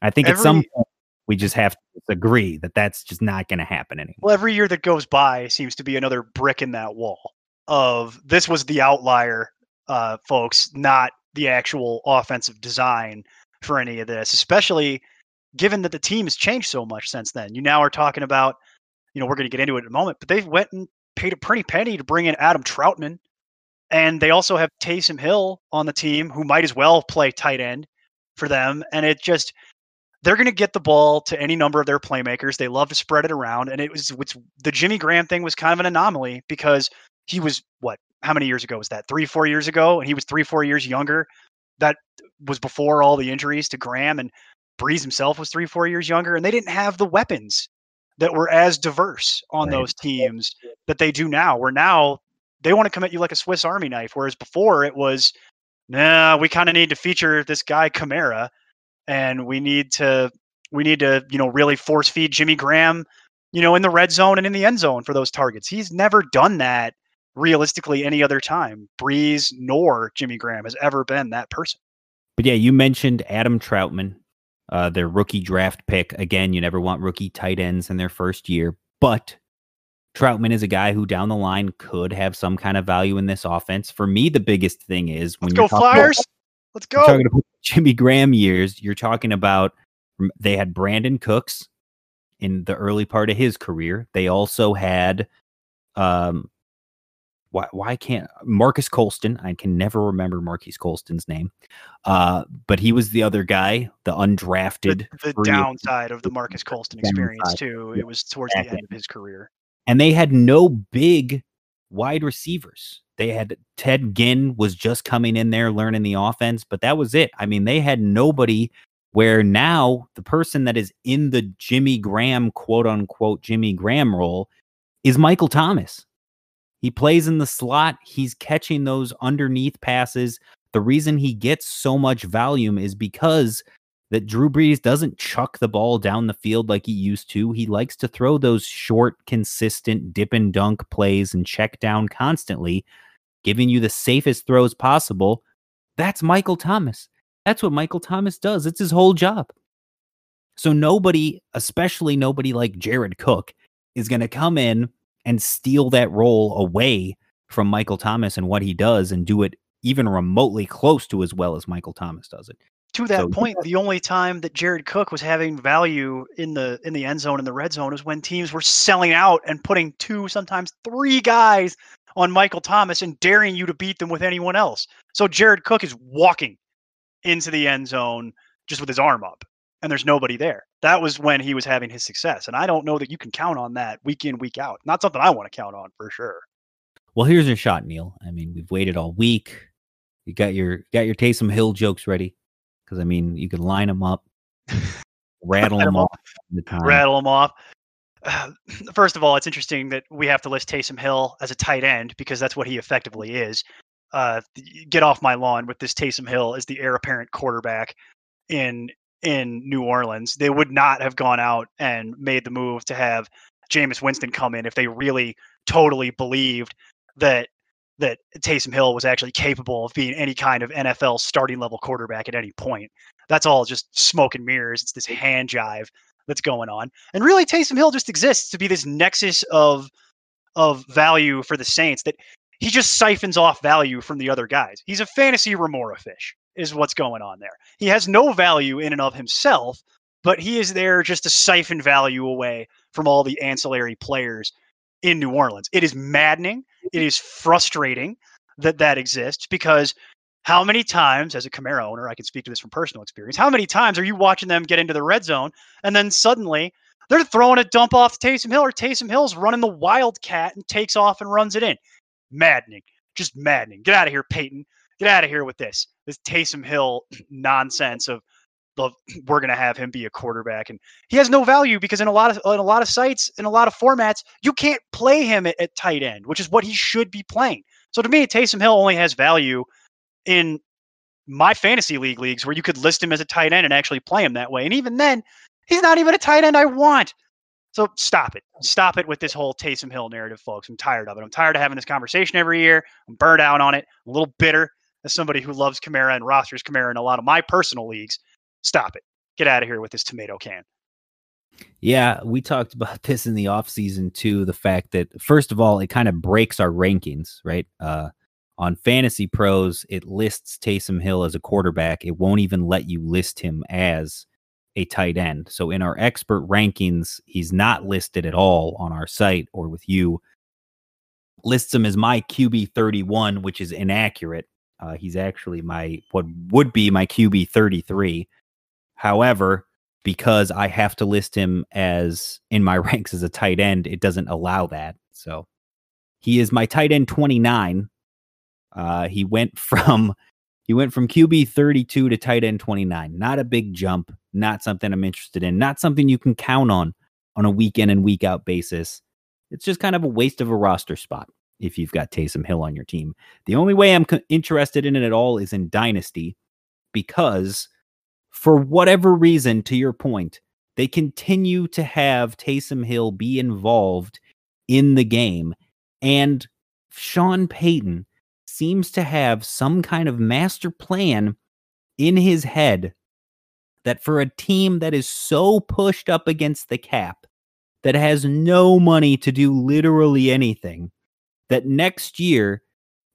Speaker 1: I think at some point we just have to agree that that's just not going to happen anymore.
Speaker 2: Well, every year that goes by seems to be another brick in that wall of this was the outlier, uh, folks, not the actual offensive design for any of this, especially given that the team has changed so much since then. You now are talking about, you know, we're going to get into it in a moment, but they went and paid a pretty penny to bring in Adam Trautman. And they also have Taysom Hill on the team who might as well play tight end for them. And it just, they're going to get the ball to any number of their playmakers. They love to spread it around, and it was the Jimmy Graham thing was kind of an anomaly because he was what? How many years ago was that? Three, four years ago, and he was three, four years younger. That was before all the injuries to Graham, and Brees himself was three, four years younger, and they didn't have the weapons that were as diverse on
Speaker 1: Right.
Speaker 2: those teams that they do now. Where now they want to come at you like a Swiss Army knife, whereas before it was, nah, we kind of need to feature this guy Kamara and we need to we need to you know really force feed Jimmy Graham, you know, in the red zone and in the end zone for those targets. He's never done that realistically any other time. Brees nor Jimmy Graham has ever been that person.
Speaker 1: But yeah, you mentioned Adam Trautman, uh, their rookie draft pick. Again, you never want rookie tight ends in their first year, but Trautman is a guy who down the line could have some kind of value in this offense. For me, the biggest thing is when
Speaker 2: Let's
Speaker 1: you're
Speaker 2: go
Speaker 1: talking about-
Speaker 2: Let's
Speaker 1: you're
Speaker 2: go.
Speaker 1: talking about Jimmy Graham years, you're talking about they had Brandin Cooks in the early part of his career. They also had um why why can't Marques Colston? I can never remember Marques Colston's name. Uh but he was the other guy, the undrafted
Speaker 2: the, the downside of the Marques Colston experience too. It was towards the end of his career.
Speaker 1: and they had no big wide receivers. They had Ted Ginn was just coming in there learning the offense, but that was it. I mean, they had nobody where now the person that is in the Jimmy Graham quote unquote Jimmy Graham role is Michael Thomas. He plays in the slot, he's catching those underneath passes, the reason he gets so much volume is because that Drew Brees doesn't chuck the ball down the field like he used to. He likes to throw those short, consistent dip and dunk plays and check down constantly, giving you the safest throws possible. That's Michael Thomas. That's what Michael Thomas does. It's his whole job. So nobody, especially nobody like Jared Cook, is going to come in and steal that role away from Michael Thomas and what he does and do it even remotely close to as well as Michael Thomas does it.
Speaker 2: To that
Speaker 1: So-
Speaker 2: point, the only time that Jared Cook was having value in the in the end zone in the red zone is when teams were selling out and putting two, sometimes three guys on Michael Thomas and daring you to beat them with anyone else. So Jared Cook is walking into the end zone just with his arm up and there's nobody there. That was when he was having his success. And I don't know that you can count on that week in, week out. Not something I want to count on for sure.
Speaker 1: Well, here's your shot, Neil. I mean, we've waited all week. You got your got your Taysom Hill jokes ready because I mean, you can line them up, rattle
Speaker 2: them
Speaker 1: them
Speaker 2: 'em
Speaker 1: off. the time.
Speaker 2: rattle them off. Uh, first of all, it's interesting that we have to list Taysom Hill as a tight end because that's what he effectively is. Uh, get off my lawn with this Taysom Hill as the heir apparent quarterback in in New Orleans. They would not have gone out and made the move to have Jameis Winston come in if they really totally believed that that Taysom Hill was actually capable of being any kind of NFL starting level quarterback at any point. That's all just smoke and mirrors. It's this hand jive that's going on. And really Taysom Hill just exists to be this nexus of of value for the Saints that he just siphons off value from the other guys. He's a fantasy remora fish is what's going on there. He has no value in and of himself, but he is there just to siphon value away from all the ancillary players in New Orleans. It is maddening. It is frustrating that that exists because how many times, as a Kamara owner, I can speak to this from personal experience, how many times are you watching them get into the red zone and then suddenly they're throwing a dump off to Taysom Hill or Taysom Hill's running the wildcat and takes off and runs it in? Maddening. Just maddening. Get out of here, Payton. Get out of here with this. This Taysom Hill nonsense of of we're going to have him be a quarterback and he has no value because in a lot of in a lot of sites in a lot of formats you can't play him at, at tight end which is what he should be playing so to me Taysom Hill only has value in my fantasy league leagues where you could list him as a tight end and actually play him that way and even then he's not even a tight end I want so stop it stop it with this whole Taysom Hill narrative folks I'm tired of it I'm tired of having this conversation every year I'm burned out on it I'm a little bitter as somebody who loves Kamara and rosters Kamara in a lot of my personal leagues stop it. Get out of here with this tomato can.
Speaker 1: Yeah, we talked about this in the off season too. The fact that first of all, it kind of breaks our rankings, right? Uh, on Fantasy Pros, it lists Taysom Hill as a quarterback. It won't even let you list him as a tight end. So in our expert rankings, he's not listed at all on our site or with you. Lists him as my QB 31, which is inaccurate. Uh, he's actually my what would be my QB 33. However, because I have to list him as in my ranks as a tight end, it doesn't allow that. So he is my tight end 29. Uh, he went from he went from QB 32 to tight end 29. Not a big jump, not something I'm interested in, not something you can count on on a week in and week out basis. It's just kind of a waste of a roster spot if you've got Taysom Hill on your team. The only way I'm co- interested in it at all is in Dynasty because for whatever reason, to your point, they continue to have Taysom Hill be involved in the game. And Sean Payton seems to have some kind of master plan in his head that for a team that is so pushed up against the cap, that has no money to do literally anything, that next year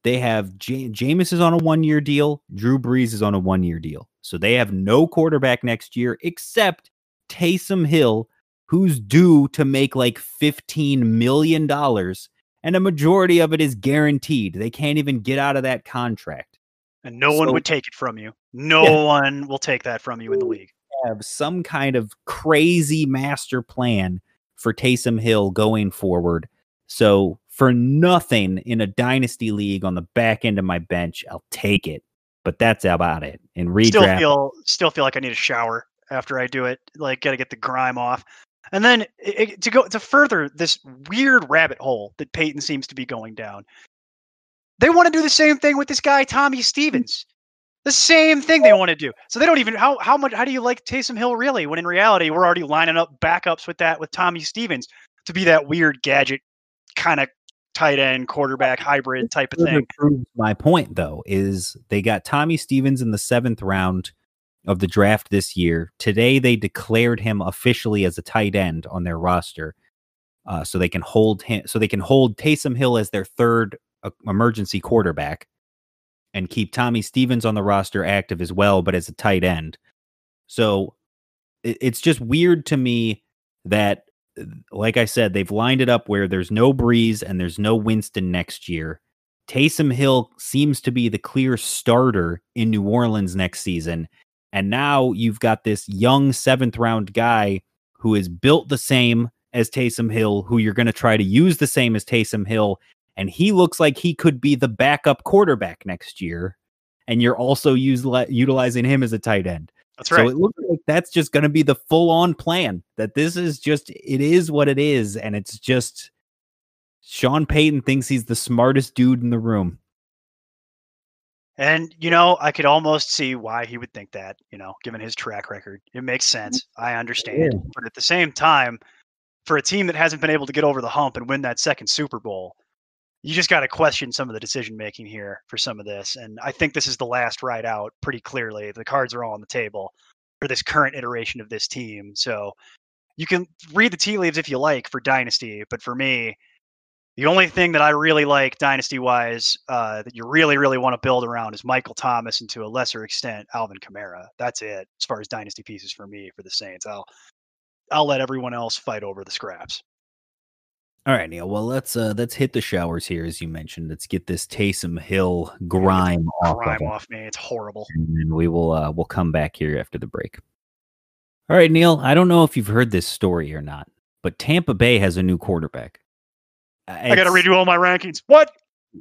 Speaker 1: they have J- Jameis is on a one year deal, Drew Brees is on a one year deal. So they have no quarterback next year except Taysom Hill, who's due to make like $15 million, and a majority of it is guaranteed. They can't even get out of that contract.
Speaker 2: And no one would take it from you. No
Speaker 1: Yeah.
Speaker 2: one will take that from you in the league.
Speaker 1: Have some kind of crazy master plan for Taysom Hill going forward. So for nothing in a dynasty league on the back end of my bench, I'll take it. But that's about it. In
Speaker 2: Still feel still feel like I need a shower after I do it. Like got to get the grime off. And then i- i- to go to further this weird rabbit hole that Payton seems to be going down. They want to do the same thing with this guy Tommy mm. Stevens. The same thing they want to do. So they don't even how how much how do you like Taysom Hill really? When in reality, we're already lining up backups with that with Tommy Stevens to be that weird gadget kind of tight end quarterback hybrid type of thing.
Speaker 1: proves my point though is they got Tommy Stevens in the seventh round of the draft this year. Today they declared him officially as a tight end on their roster, uh, so they can hold him. So they can hold Taysom Hill as their third uh, emergency quarterback, and keep Tommy Stevens on the roster active as well, but as a tight end. So it, it's just weird to me that like I said, they've lined it up where there's no Brees and there's no Winston next year. Taysom Hill seems to be the clear starter in New Orleans next season. And now you've got this young seventh round guy who is built the same as Taysom Hill, who you're going to try to use the same as Taysom Hill. And he looks like he could be the backup quarterback next year. And you're also use, utilizing him as a tight end.
Speaker 2: That's right.
Speaker 1: So it looks like that's just going to be the full on plan. That this is just, it is what it is. And it's just Sean Payton thinks he's the smartest dude in the room.
Speaker 2: And you know, I could almost see why he would think that. You know, given his track record, it makes mm. sense. I understand.
Speaker 1: Yeah.
Speaker 2: But at the same time, for a team that hasn't been able to get over the hump and win that second Super Bowl, you just got to question some of the decision making here for some of this. And I think this is the last ride out pretty clearly. The cards are all on the table for this current iteration of this team. So you can read the tea leaves if you like for Dynasty, but for me, the only thing that I really like dynasty wise uh, that you really, really want to build around is Michael Thomas and to a lesser extent Alvin Kamara. That's it as far as dynasty pieces for me for the Saints. I'll I'll let everyone else fight over the scraps.
Speaker 1: All right, Neil. Well, let's uh let's hit the showers here, as you mentioned. Let's get this Taysom Hill grime off,
Speaker 2: Grime
Speaker 1: of
Speaker 2: off me. It's horrible.
Speaker 1: and we will uh we'll come back here after the break. All right, Neil. I don't know if you've heard this story or not, but Tampa Bay has a new quarterback. Uh,
Speaker 2: I got to redo all my rankings. What?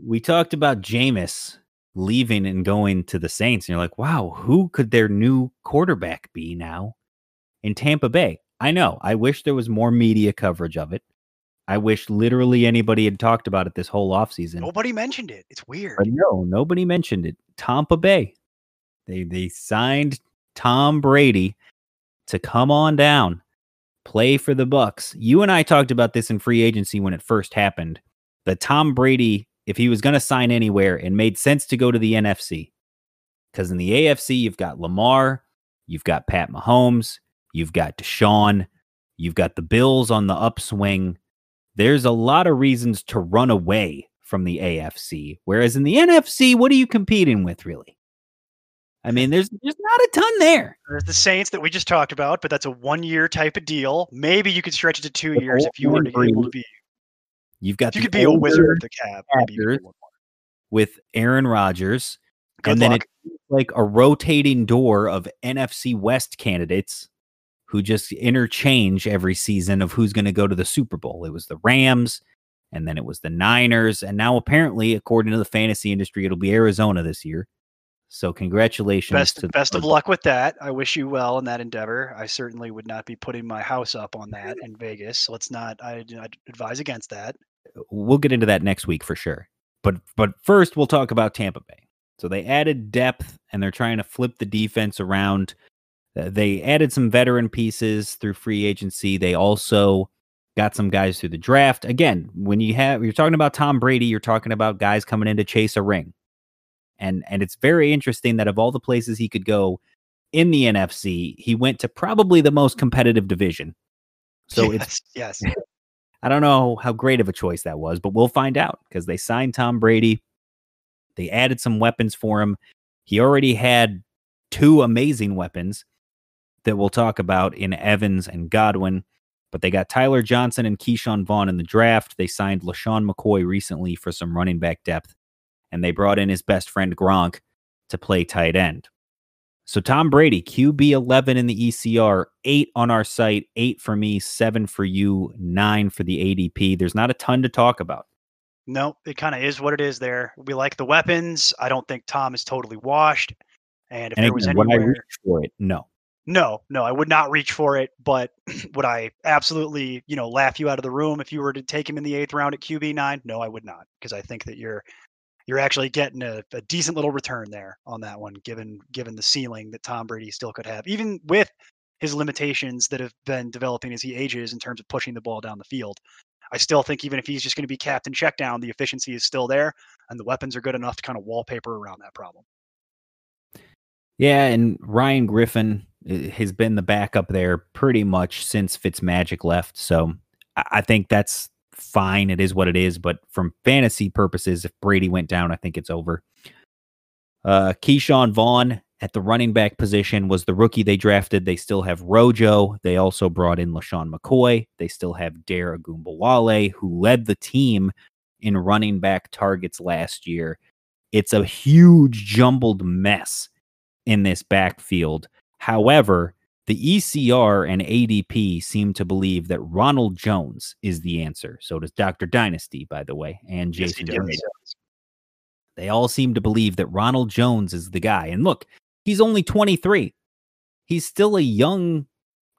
Speaker 1: we talked about Jameis leaving and going to the Saints, and you're like, wow, who could their new quarterback be now in Tampa Bay? I know. I wish there was more media coverage of it. I wish literally anybody had talked about it this whole offseason.
Speaker 2: Nobody mentioned it. It's weird.
Speaker 1: But no, nobody mentioned it. Tampa Bay. They they signed Tom Brady to come on down, play for the Bucs. You and I talked about this in free agency when it first happened. That Tom Brady, if he was going to sign anywhere, it made sense to go to the NFC. Because in the AFC, you've got Lamar, you've got Pat Mahomes, you've got Deshaun, you've got the Bills on the upswing. There's a lot of reasons to run away from the AFC. Whereas in the NFC, what are you competing with, really? I mean, there's there's not a ton there.
Speaker 2: There's the Saints that we just talked about, but that's a one year type of deal. Maybe you could stretch it to two
Speaker 1: With
Speaker 2: years if you were to be able to be.
Speaker 1: You've got
Speaker 2: you could be a wizard of the cap. maybe you could
Speaker 1: Packers
Speaker 2: do one more.
Speaker 1: with Aaron Rodgers,
Speaker 2: Good
Speaker 1: and then
Speaker 2: luck.
Speaker 1: it's like a rotating door of NFC West candidates who just interchange every season of who's going to go to the Super Bowl. It was the Rams, and then it was the Niners, and now apparently, according to the fantasy industry, it'll be Arizona this year. So congratulations
Speaker 2: best
Speaker 1: to the
Speaker 2: best of luck with that. I wish you well in that endeavor. I certainly would not be putting my house up on that in Vegas. Let's not. I I'd advise against that.
Speaker 1: we'll get into that next week for sure. But but first we'll talk about Tampa Bay. So they added depth and they're trying to flip the defense around. They added some veteran pieces through free agency. They also got some guys through the draft. Again, when you have you're talking about Tom Brady, you're talking about guys coming in to chase a ring. And and it's very interesting that of all the places he could go in the NFC, he went to probably the most competitive division. So it's
Speaker 2: yes, yes.
Speaker 1: I don't know how great of a choice that was, but we'll find out because they signed Tom Brady. They added some weapons for him. He already had two amazing weapons that we'll talk about in Evans and Godwin, but they got Tyler Johnson and Ke'Shawn Vaughn in the draft. They signed LeSean McCoy recently for some running back depth, and they brought in his best friend Gronk to play tight end. So Tom Brady, QB 11 in the ECR, eight on our site, eight for me, seven for you, nine for the ADP. There's not a ton to talk about.
Speaker 2: No, it kind of is what it is. There, we like the weapons. I don't think Tom is totally washed. And if
Speaker 1: And
Speaker 2: there was
Speaker 1: again, I
Speaker 2: anywhere,
Speaker 1: reach for it? No.
Speaker 2: no, no, I would not reach for it. But would I absolutely, you know, laugh you out of the room if you were to take him in the eighth round at QB nine? No, I would not, because I think that you're you're actually getting a, a decent little return there on that one, given given the ceiling that Tom Brady still could have, even with his limitations that have been developing as he ages in terms of pushing the ball down the field. I still think even if he's just going to be captain check down, the efficiency is still there, and the weapons are good enough to kind of wallpaper around that problem.
Speaker 1: Yeah, and Ryan Griffin eh, has been the backup there pretty much since Fitzmagic left. So I think that's fine. It is what it is. But from fantasy purposes, if Brady went down, I think it's over. Uh, Ke'Shawn Vaughn at the running back position was the rookie they drafted. They still have Rojo. They also brought in LeSean McCoy. They still have Dare Ogunbowale, who led the team in running back targets last year. It's a huge jumbled mess in this backfield. However, the ECR and ADP seem to believe that Ronald Jones is the answer. So does Dr. Dynasty, by the way, and Jason yes, They all seem to believe that Ronald Jones is the guy. And look, he's only 23. He's still a young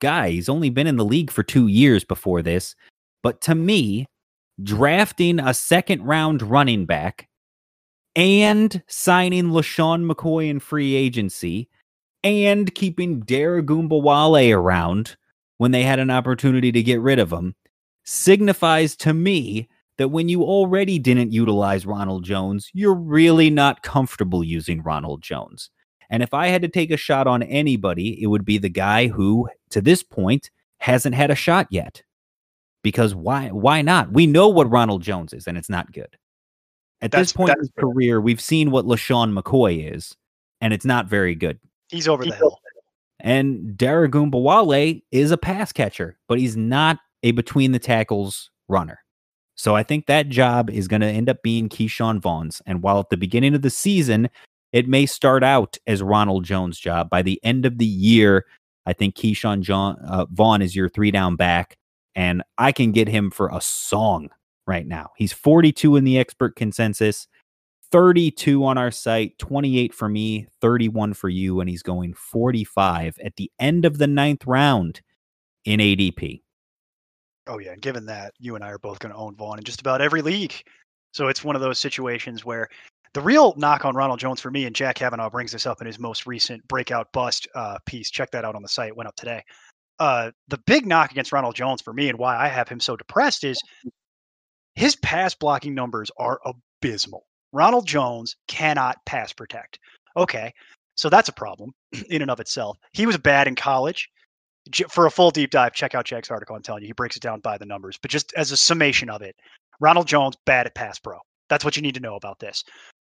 Speaker 1: guy. He's only been in the league for two years before this. But to me, drafting a second round running back and signing LeSean McCoy in free agency and keeping Dare Ogunbowale around when they had an opportunity to get rid of him signifies to me that when you already didn't utilize Ronald Jones, you're really not comfortable using Ronald Jones. And if I had to take a shot on anybody, it would be the guy who, to this point, hasn't had a shot yet. Because why why not? We know what Ronald Jones is, and it's not good. At that's, this point in his career, we've seen what LeSean McCoy is, and it's not very good.
Speaker 2: He's over the hill.
Speaker 1: And Dare Ogunbowale is a pass catcher, but he's not a between the tackles runner. So I think that job is going to end up being Ke'Shawn Vaughn's. And while at the beginning of the season, it may start out as Ronald Jones' job, by the end of the year, I think Ke'Shawn John, uh, Vaughn is your three down back. And I can get him for a song right now. He's 42 in the expert consensus, 32 on our site, 28 for me, 31 for you, and he's going 45 at the end of the ninth round in ADP.
Speaker 2: Oh yeah, And given that you and I are both going to own Vaughn in just about every league, so it's one of those situations where the real knock on Ronald Jones for me, and Jack Kavanaugh brings this up in his most recent breakout bust uh, piece. Check that out on the site; went up today. Uh, the big knock against Ronald Jones for me, and why I have him so depressed, is his pass blocking numbers are abysmal. Ronald Jones cannot pass protect. Okay, so that's a problem in and of itself. He was bad in college. For a full deep dive, check out Jack's article. I'm telling you, he breaks it down by the numbers. But just as a summation of it, Ronald Jones bad at pass pro. That's what you need to know about this.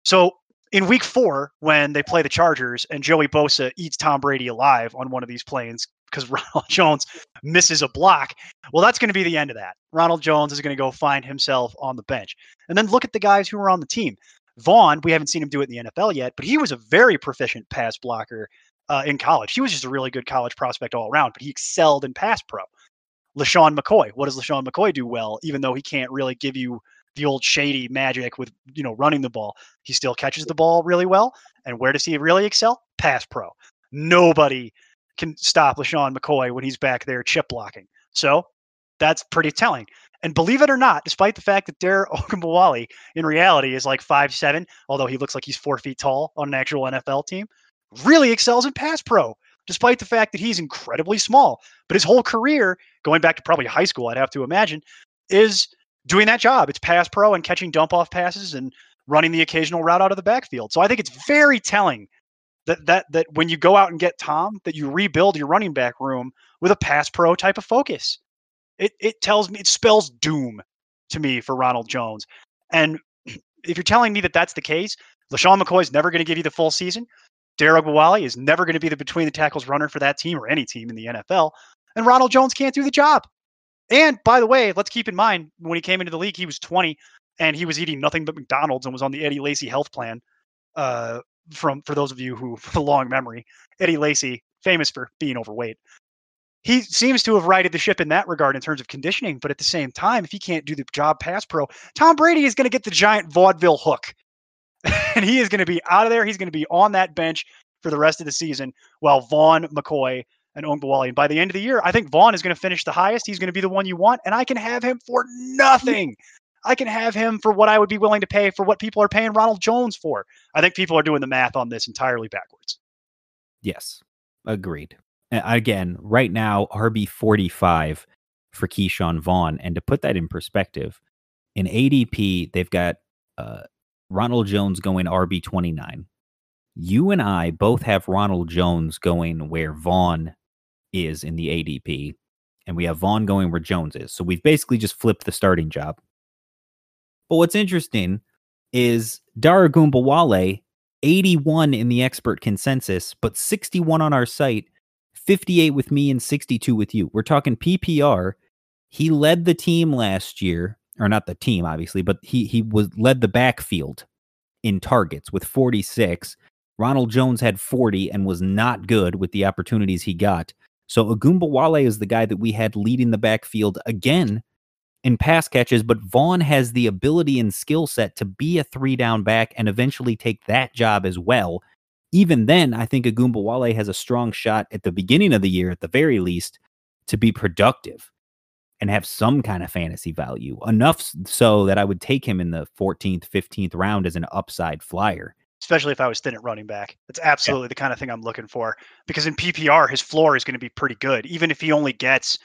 Speaker 2: So in week four, when they play the Chargers and Joey Bosa eats Tom Brady alive on one of these planes because Ronald Jones misses a block. Well, that's going to be the end of that. Ronald Jones is going to go find himself on the bench. And then look at the guys who are on the team. Vaughn, we haven't seen him do it in the NFL yet, but he was a very proficient pass blocker uh, in college. He was just a really good college prospect all around, but he excelled in pass pro. LeSean McCoy, what does LeSean McCoy do well, even though he can't really give you the old shady magic with you know running the ball. He still catches the ball really well. And where does he really excel? Pass pro. Nobody can stop LeSean McCoy when he's back there chip blocking. So that's pretty telling. And believe it or not, despite the fact that Dare Ogunbowale in reality is like five seven, although he looks like he's four feet tall on an actual NFL team, really excels in pass pro, despite the fact that he's incredibly small. But his whole career, going back to probably high school, I'd have to imagine, is doing that job. It's pass pro and catching dump off passes and running the occasional route out of the backfield. So I think it's very telling that that that when you go out and get Tom, that you rebuild your running back room with a pass pro type of focus. It it tells me it spells doom to me for Ronald Jones. And if you're telling me that that's the case, LeSean McCoy is never going to give you the full season. Dare Ogunbowale is never going to be the between the tackles runner for that team or any team in the NFL. And Ronald Jones can't do the job. And by the way, let's keep in mind when he came into the league, he was 20 and he was eating nothing but McDonald's and was on the Eddie Lacy health plan. Uh, from for those of you who have a long memory, Eddie Lacy, famous for being overweight. He seems to have righted the ship in that regard in terms of conditioning, but at the same time, if he can't do the job pass pro, Tom Brady is going to get the giant vaudeville hook. and he is going to be out of there. He's going to be on that bench for the rest of the season while Vaughn, McCoy, and Ogunbowale. And by the end of the year, I think Vaughn is going to finish the highest. He's going to be the one you want, and I can have him for nothing. I can have him for what I would be willing to pay for what people are paying Ronald Jones for. I think people are doing the math on this entirely backwards.
Speaker 1: Yes, agreed. Again, right now, RB 45 for Ke'Shawn Vaughn. And to put that in perspective, in ADP, they've got uh, Ronald Jones going RB 29. You and I both have Ronald Jones going where Vaughn is in the ADP, and we have Vaughn going where Jones is. So we've basically just flipped the starting job. But what's interesting is Dare Ogunbowale, 81 in the expert consensus, but 61 on our site, 58 with me, and 62 with you. We're talking PPR. He led the team last year, or not the team, obviously, but he he was led the backfield in targets with 46. Ronald Jones had 40 and was not good with the opportunities he got. So Ogunbowale is the guy that we had leading the backfield again in pass catches, but Vaughn has the ability and skill set to be a three down back and eventually take that job as well. Even then, I think Ogunbowale has a strong shot at the beginning of the year, at the very least, to be productive and have some kind of fantasy value. Enough so that I would take him in the 14th, 15th round as an upside flyer
Speaker 2: especially if I was thin at running back. That's absolutely yeah. the kind of thing I'm looking for because in PPR, his floor is going to be pretty good. Even if he only gets,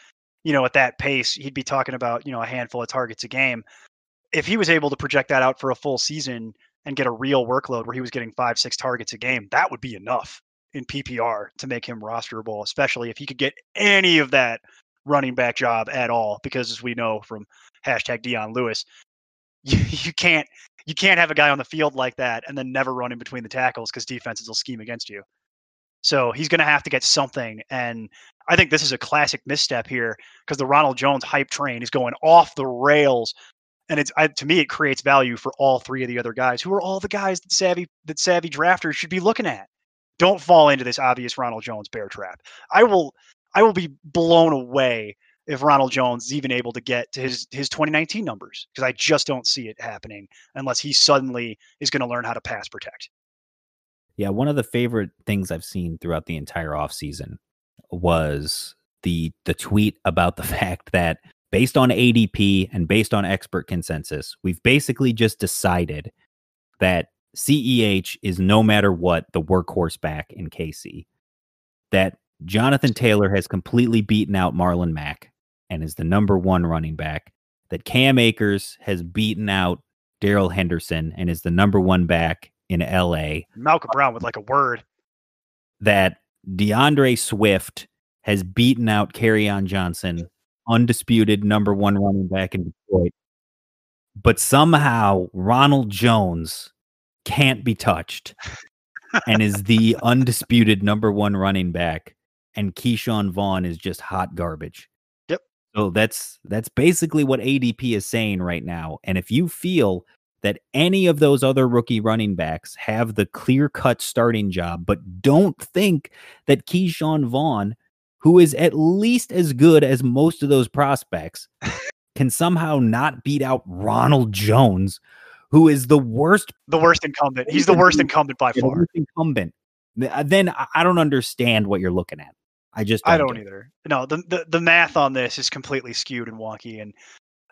Speaker 2: you know, at that pace, he'd be talking about, you know, a handful of targets a game. If he was able to project that out for a full season and get a real workload where he was getting five, six targets a game, that would be enough in PPR to make him rosterable, especially if he could get any of that running back job at all. Because as we know from hashtag Dion Lewis, you, you can't you can't have a guy on the field like that and then never run in between the tackles because defenses will scheme against you. So he's going to have to get something. And I think this is a classic misstep here because the Ronald Jones hype train is going off the rails. And it's I, to me, it creates value for all three of the other guys who are all the guys that savvy that savvy drafters should be looking at. Don't fall into this obvious Ronald Jones bear trap. I will I will be blown away if Ronald Jones is even able to get to his his 2019 numbers because I just don't see it happening unless he suddenly is going to learn how to pass protect.
Speaker 1: Yeah, one of the favorite things I've seen throughout the entire offseason was the the tweet about the fact that based on ADP and based on expert consensus, we've basically just decided that CEH is no matter what the workhorse back in KC. That Jonathan Taylor has completely beaten out Marlon Mack and is the number one running back. That Cam Akers has beaten out Darrell Henderson and is the number one back in LA.
Speaker 2: Malcolm Brown with like a word.
Speaker 1: That D'Andre Swift has beaten out Kerryon Johnson, undisputed number one running back in Detroit. But somehow Ronald Jones can't be touched and is the undisputed number one running back. And Ke'Shawn Vaughn is just hot garbage. Yep. So that's that's basically what ADP is saying right now. And if you feel that any of those other rookie running backs have the clear-cut starting job, but don't think that Ke'Shawn Vaughn, who is at least as good as most of those prospects, can somehow not beat out Ronald Jones, who is the worst
Speaker 2: the worst incumbent. He's the worst incumbent by far.
Speaker 1: Incumbent. Then I don't understand what you're looking at. I just
Speaker 2: don't I don't either. No, the, the the math on this is completely skewed and wonky, and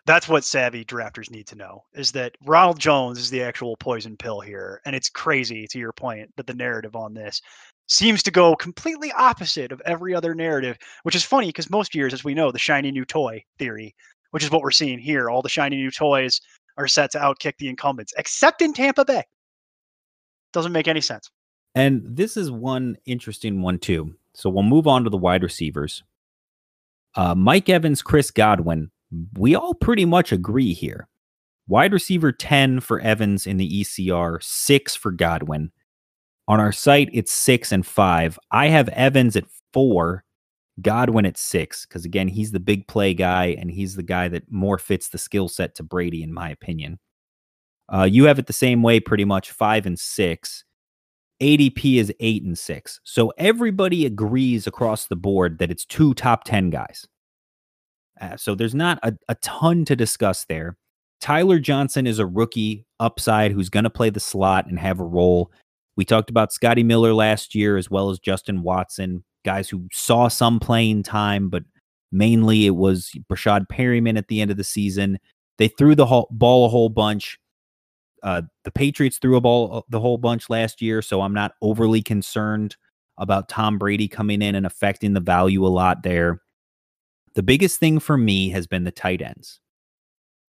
Speaker 2: that's what savvy drafters need to know is that Ronald Jones is the actual poison pill here, and it's crazy to your point that the narrative on this seems to go completely opposite of every other narrative, which is funny because most years, as we know, the shiny new toy theory, which is what we're seeing here, all the shiny new toys are set to outkick the incumbents, except in Tampa Bay. Doesn't make any sense.
Speaker 1: And this is one interesting one too. So we'll move on to the wide receivers. Uh, Mike Evans, Chris Godwin, we all pretty much agree here. Wide receiver 10 for Evans in the ECR, six for Godwin. On our site, it's six and five. I have Evans at four, Godwin at six, because again, he's the big play guy and he's the guy that more fits the skill set to Brady, in my opinion. Uh, you have it the same way, pretty much five and six. ADP is eight and six. So everybody agrees across the board that it's two top 10 guys. Uh, so there's not a, a ton to discuss there. Tyler Johnson is a rookie upside who's going to play the slot and have a role. We talked about Scotty Miller last year, as well as Justin Watson, guys who saw some playing time, but mainly it was Breshad Perriman at the end of the season. They threw the whole, ball a whole bunch. Uh, the Patriots threw a ball the whole bunch last year, so I'm not overly concerned about Tom Brady coming in and affecting the value a lot there. The biggest thing for me has been the tight ends.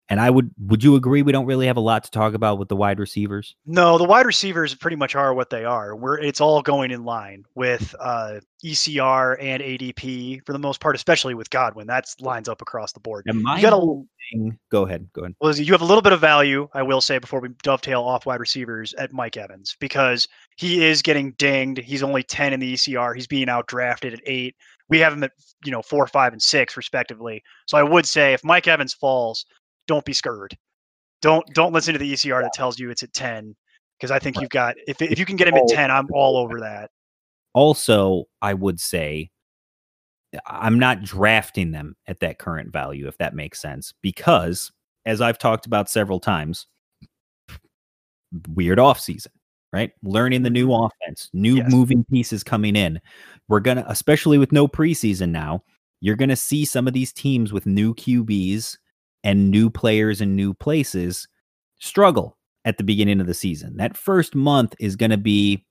Speaker 1: And I would would you agree we don't really have a lot to talk about with the wide receivers?
Speaker 2: No, the wide receivers pretty much are what they are. We're it's all going in line with uh, ECR and ADP for the most part, especially with Godwin. That's lines up across the board.
Speaker 1: And my
Speaker 2: You got a-
Speaker 1: thing, go ahead, go ahead.
Speaker 2: Well, you have a little bit of value, I will say, before we dovetail off wide receivers at Mike Evans because he is getting dinged. He's only 10 in the ECR. He's being out drafted at eight. We have him at, you know, four, five, and six, respectively. So I would say if Mike Evans falls, don't be scared. Don't don't listen to the ECR that tells you it's at 10 because I think you've got if if you can get him at 10, I'm all over that.
Speaker 1: Also, I would say I'm not drafting them at that current value, if that makes sense, because as I've talked about several times, weird off season, right? Learning the new mm-hmm. offense, new
Speaker 2: Yes.
Speaker 1: moving pieces coming in. We're gonna, especially with no preseason now, you're gonna see some of these teams with new QBs and new players in new places struggle at the beginning of the season. That first month is gonna be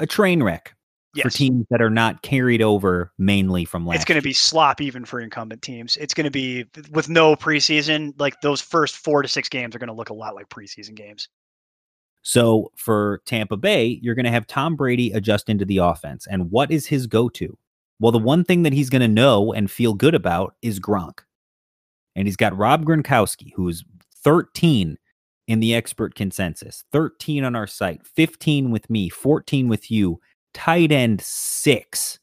Speaker 1: a train wreck for teams that are not carried over mainly from last.
Speaker 2: It's going to be slop even for incumbent teams. It's going to be with no preseason. Like those first four to six games are going to look a lot like preseason games.
Speaker 1: So for Tampa Bay, you're going to have Tom Brady adjust into the offense. And what is his go to? Well, the one thing that he's going to know and feel good about is Gronk. And he's got Rob Gronkowski, who's 13 in the expert consensus, 13 on our site, 15 with me, 14 with you, tight end six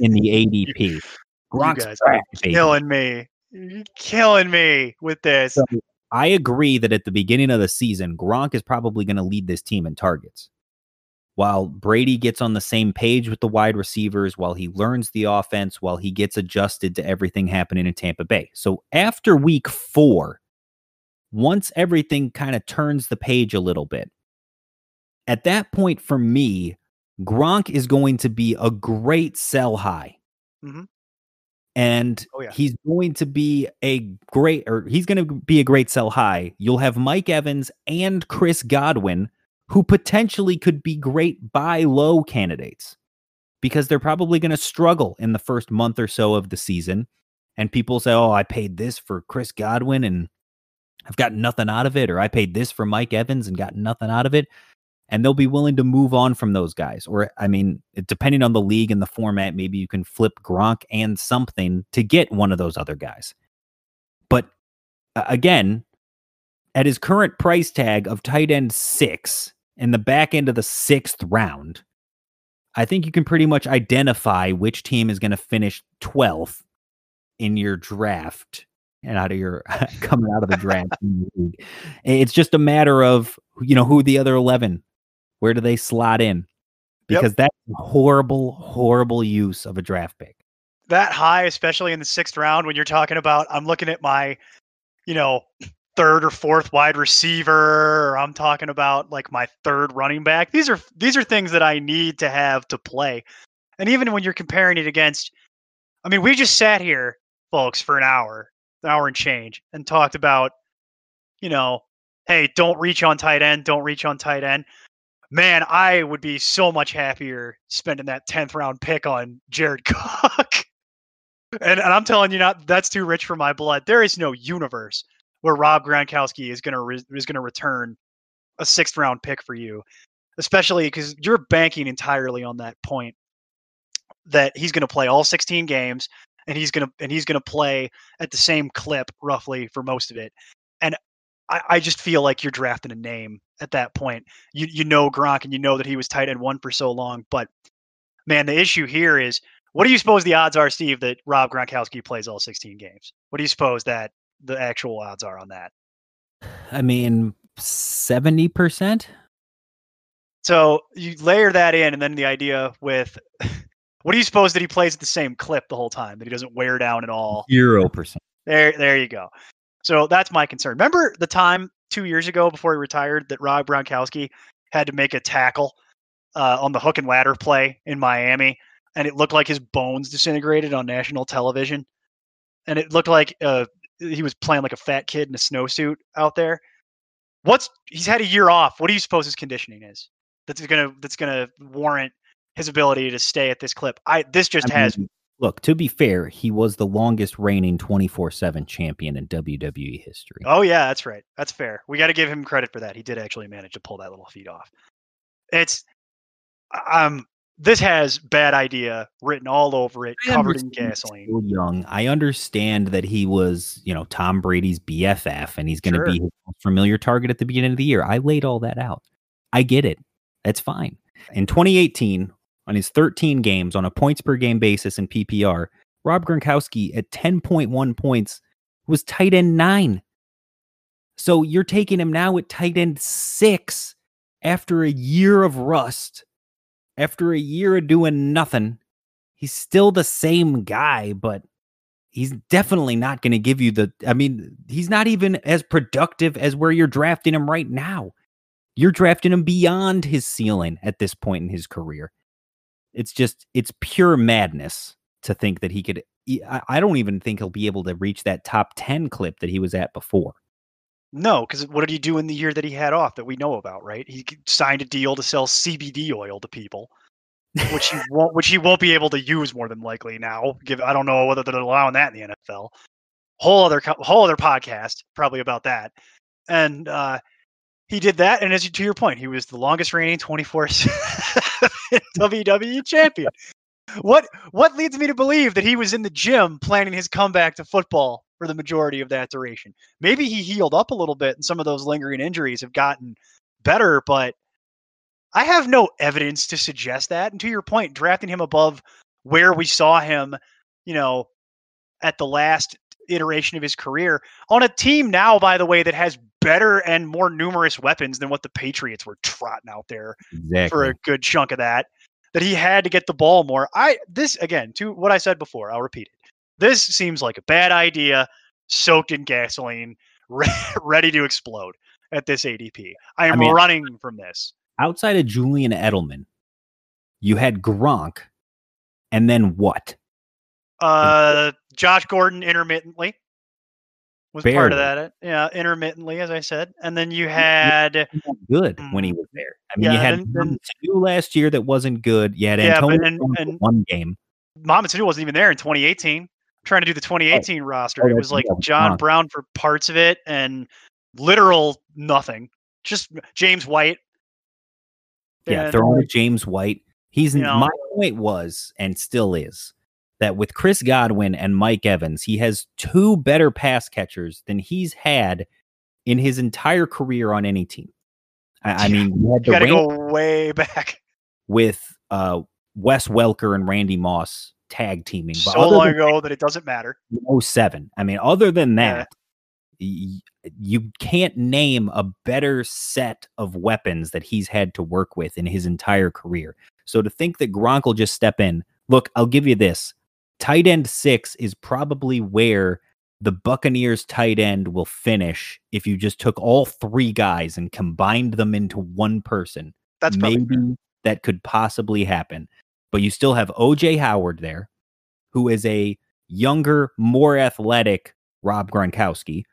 Speaker 1: in the ADP. Gronk's
Speaker 2: guys are
Speaker 1: back.
Speaker 2: Killing me. You're killing me with this.
Speaker 1: So I agree that at the beginning of the season, Gronk is probably going to lead this team in targets. While Brady gets on the same page with the wide receivers, while he learns the offense, while he gets adjusted to everything happening in Tampa Bay. So after week four, once everything kind of turns the page a little bit, at that point for me, Gronk is going to be a great sell high.
Speaker 2: Mhm.
Speaker 1: And
Speaker 2: Oh, yeah.
Speaker 1: he's going to be a great, or he's going to be a great sell high. You'll have Mike Evans and Chris Godwin, who potentially could be great buy low candidates because they're probably going to struggle in the first month or so of the season. And people say, oh, I paid this for Chris Godwin and I've got nothing out of it, or I paid this for Mike Evans and got nothing out of it and they'll be willing to move on from those guys. Or, I mean, depending on the league and the format, maybe you can flip Gronk and something to get one of those other guys. But uh, again, at his current price tag of tight end six in the back end of the sixth round, I think you can pretty much identify which team is going to finish 12th in your draft and out of your coming out of the draft. It's just a matter of, you know, who the other 11 where do they slot in?
Speaker 2: Yep.
Speaker 1: Because that's horrible, horrible use of a draft pick.
Speaker 2: That high, especially in the sixth round, when you're talking about, I'm looking at my, you know, third or fourth wide receiver, or I'm talking about like my third running back. These are these are things that I need to have to play. And even when you're comparing it against, I mean, we just sat here, folks, for an hour, an hour and change, and talked about, you know, hey, don't reach on tight end, don't reach on tight end. Man, I would be so much happier spending that 10th round pick on Jared Cook. and, and I'm telling you not that's too rich for my blood. There is no universe where Rob Gronkowski is going to re- is going to return a 6th round pick for you, especially cuz you're banking entirely on that point that he's going to play all 16 games and he's going to and he's going to play at the same clip roughly for most of it. I, I just feel like you're drafting a name at that point. You you know Gronk and you know that he was tight end one for so long, but man, the issue here is what do you suppose the odds are, Steve, that Rob Gronkowski plays all 16 games? What do you suppose that the actual odds are on that?
Speaker 1: I mean, 70%?
Speaker 2: So you layer that in, and then the idea with what do you suppose that he plays at the same clip the whole time, that he doesn't wear down at all?
Speaker 1: 0%.
Speaker 2: There, there you go. So that's my concern. Remember the time two years ago before he retired that Rob Gronkowski had to make a tackle uh, on the hook and ladder play in Miami, and it looked like his bones disintegrated on national television, and it looked like uh, he was playing like a fat kid in a snowsuit out there. What's he's had a year off. What do you suppose his conditioning is? That's gonna that's gonna warrant his ability to stay at this clip. I this just
Speaker 1: I
Speaker 2: has
Speaker 1: mean, look, to be fair, he was the longest reigning 24/7 champion in WWE history.
Speaker 2: Oh yeah, that's right. That's fair. We got to give him credit for that. He did actually manage to pull that little feat off. It's um this has bad idea written all over it,
Speaker 1: I
Speaker 2: covered in gasoline.
Speaker 1: still young. I understand that he was, you know, Tom Brady's BFF and he's going to
Speaker 2: Sure.
Speaker 1: be his most familiar target at the beginning of the year. I laid all that out. I get it. That's fine. In 2018, on his 13 games on a points per game basis in PPR, Rob Gronkowski at 10.1 points was tight end nine. So you're taking him now at tight end six after a year of rust, after a year of doing nothing. He's still the same guy, but he's definitely not going to give you the. I mean, he's not even as productive as where you're drafting him right now. You're drafting him beyond his ceiling at this point in his career. It's just, it's pure madness to think that he could. I I don't even think he'll be able to reach that top 10 clip that he was at before.
Speaker 2: No, because what did he do in the year that he had off that we know about? Right, he signed a deal to sell CBD oil to people, which he won't, which he won't be able to use more than likely now. Give I don't know whether they're allowing that in the NFL. Whole other whole other podcast probably about that. And uh, he did that, and as you, to your point, he was the longest reigning twenty four WWE champion. What what leads me to believe that he was in the gym planning his comeback to football for the majority of that duration? Maybe he healed up a little bit, and some of those lingering injuries have gotten better, but I have no evidence to suggest that. And to your point, drafting him above where we saw him, you know, at the last iteration of his career on a team now, by the way, that has better and more numerous weapons than what the Patriots were trotting out there
Speaker 1: Exactly.
Speaker 2: for a good chunk of that. That he had to get the ball more. I this again to what I said before. I'll repeat it. This seems like a bad idea, soaked in gasoline, re- ready to explode at this ADP. I am
Speaker 1: I mean-
Speaker 2: running from this.
Speaker 1: Outside of Julian Edelman, you had Gronk, and then what?
Speaker 2: Uh, Josh Gordon intermittently was part of that. Uh, yeah, intermittently, as I said, and then you had
Speaker 1: good hmm. when he was there. I mean, you had
Speaker 2: then- then-
Speaker 1: two last year that wasn't good. You had
Speaker 2: Yeah,
Speaker 1: Antonio
Speaker 2: and- and-
Speaker 1: one game.
Speaker 2: Mohamed Sanu wasn't even there in 2018. trying to do the 2018 roster.
Speaker 1: Oh,
Speaker 2: it was like
Speaker 1: yeah,
Speaker 2: John. Brown for parts of it and literal nothing. Just James White.
Speaker 1: Yeah,
Speaker 2: And-
Speaker 1: throwing James White. He's
Speaker 2: You know-
Speaker 1: my point was and still is that with Chris Godwin and Mike Evans, he has two better pass catchers than he's had in his entire career on any team. I, I mean, you had
Speaker 2: you got to go way back.
Speaker 1: with uh, Wes Welker and Randy Moss tag teaming. But
Speaker 2: So long ago that it doesn't matter.
Speaker 1: 07. I mean, other than
Speaker 2: Yeah.
Speaker 1: that, y- you can't name a better set of weapons that he's had to work with in his entire career. So to think that Gronk will just step in, look, I'll give you this. Tight end six is probably where the Buccaneers tight end will finish if you just took all three guys and combined them into one person
Speaker 2: That's
Speaker 1: maybe
Speaker 2: fair.
Speaker 1: that could possibly happen. But you still have OJ Howard there, who is a younger, more athletic Rob Gronkowski.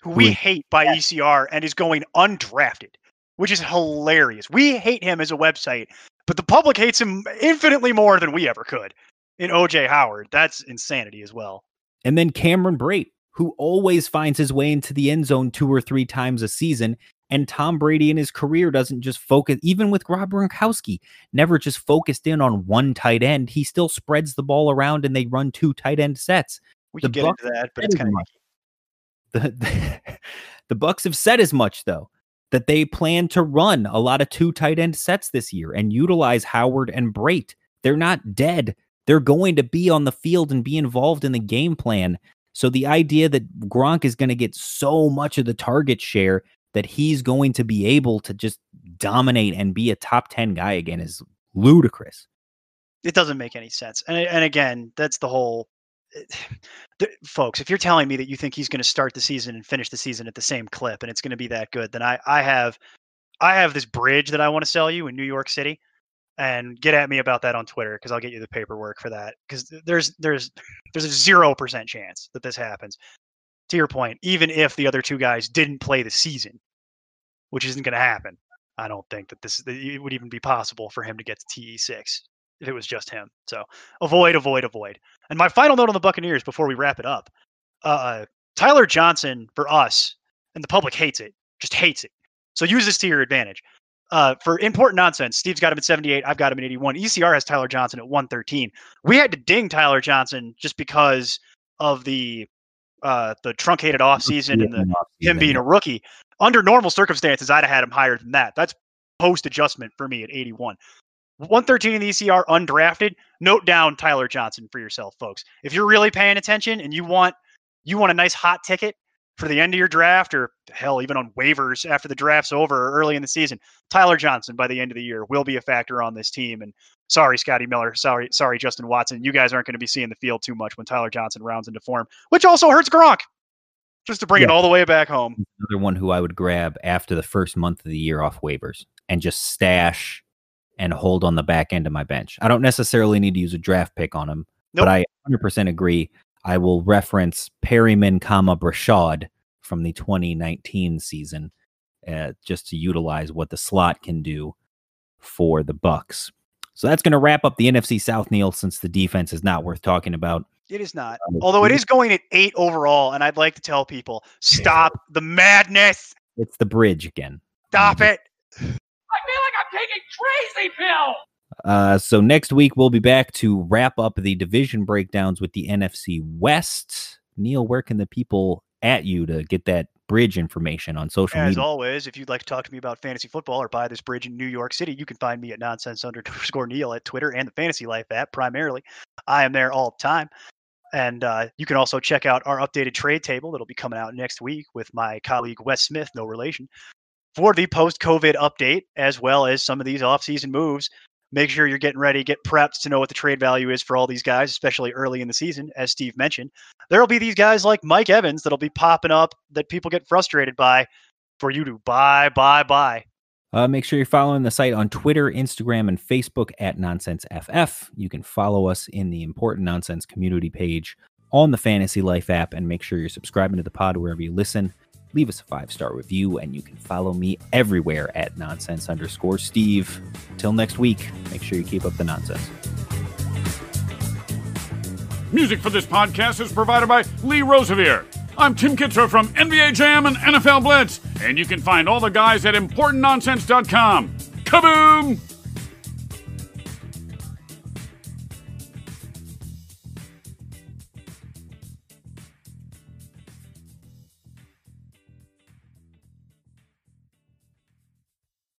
Speaker 2: who we
Speaker 1: who-
Speaker 2: hate by ECR and is going undrafted, which is hilarious. We hate him as a website, but the public hates him infinitely more than we ever could. In OJ Howard, that's insanity as well.
Speaker 1: And then Cameron Brate, who always finds his way into the end zone two or three times a season. And Tom Brady in his career doesn't just focus, even with Rob Gronkowski, never just focused in on one tight end. He still spreads the ball around and they run two tight end sets.
Speaker 2: We
Speaker 1: The
Speaker 2: can get
Speaker 1: Bucs
Speaker 2: into that, but it's kind of
Speaker 1: the, the the Bucs have said as much though that they plan to run a lot of two tight end sets this year and utilize Howard and Brate. They're not dead. They're going to be on the field and be involved in the game plan. So the idea that Gronk is going to get so much of the target share that he's going to be able to just dominate and be a top 10 guy again is ludicrous.
Speaker 2: it doesn't make any sense. And and again, that's the whole eh, the, folks, if you're telling me that you think he's going to start the season and finish the season at the same clip and it's going to be that good, then I I have I have this bridge that I want to sell you in New York City and get at me about that on Twitter because I'll get you the paperwork for that because there's there's there's a 0% chance that this happens. to your point, even if the other two guys didn't play the season, which isn't going to happen, I don't think that this it would even be possible for him to get to TE6 if it was just him. So avoid, avoid, avoid. And my final note on the Buccaneers before we wrap it up uh, Tyler Johnson for us, and the public hates it, just hates it. So use this to your advantage. Uh, for important nonsense, Steve's got him at 78. I've got him at 81. ECR has Tyler Johnson at 113. We had to ding Tyler Johnson just because of the uh, the truncated offseason and the, him being a rookie. Under normal circumstances, I'd have had him higher than that. That's post adjustment for me at 81. 113 in the ECR undrafted. Note down Tyler Johnson for yourself, folks. If you're really paying attention and you want you want a nice hot ticket for the end of your draft, or hell, even on waivers after the draft's over early in the season, Tyler Johnson by the end of the year will be a factor on this team. And sorry, Scotty Miller, sorry, sorry, Justin Watson, you guys aren't going to be seeing the field too much when Tyler Johnson rounds into form, which also hurts Gronk. Just to bring yeah. it all the way back home.
Speaker 1: Another one who I would grab after the first month of the year off waivers and just stash and hold on the back end of my bench. I don't necessarily need to use a draft pick on him, nope. but I 100% agree I will reference Perriman, comma Breshad from the 2019 season, uh, just to utilize what the slot can do for the Bucs. So that's going to wrap up the NFC South, Neil. Since the defense is not worth talking about,
Speaker 2: it is not. Um, Although it is going at eight overall, and I'd like to tell people stop the madness.
Speaker 1: It's the bridge again.
Speaker 2: Stop it.
Speaker 4: I feel like I'm taking crazy pill.
Speaker 1: Uh, so next week we'll be back to wrap up the division breakdowns with the NFC West. Neil, where can the people at you to get that bridge information on social
Speaker 2: As
Speaker 1: media?
Speaker 2: As always, if you'd like to talk to me about fantasy football or buy this bridge in New York City, you can find me at nonsense underscore Neil at Twitter and the Fantasy Life app primarily. I am there all the time. And uh, you can also check out our updated trade table that'll be coming out next week with my colleague Wes Smith, no relation, for the post COVID update, as well as some of these off-season moves make sure you're getting ready, get prepped to know what the trade value is for all these guys, especially early in the season, as Steve mentioned. There'll be these guys like Mike Evans that'll be popping up that people get frustrated by for you to buy, buy, buy.
Speaker 1: Uh, make sure you're following the site on Twitter, Instagram, and Facebook at NonsenseFF. You can follow us in the Important Nonsense community page on the Fantasy Life app, and make sure you're subscribing to the pod wherever you listen leave us a five star review, and you can follow me everywhere at nonsense underscore Steve. Till next week, make sure you keep up the nonsense.
Speaker 4: Music for this podcast is provided by Lee Rosevere. I'm Tim Kitzrow from NBA Jam and NFL Blitz, and you can find all the guys at ImportantNonsense.com. Kaboom!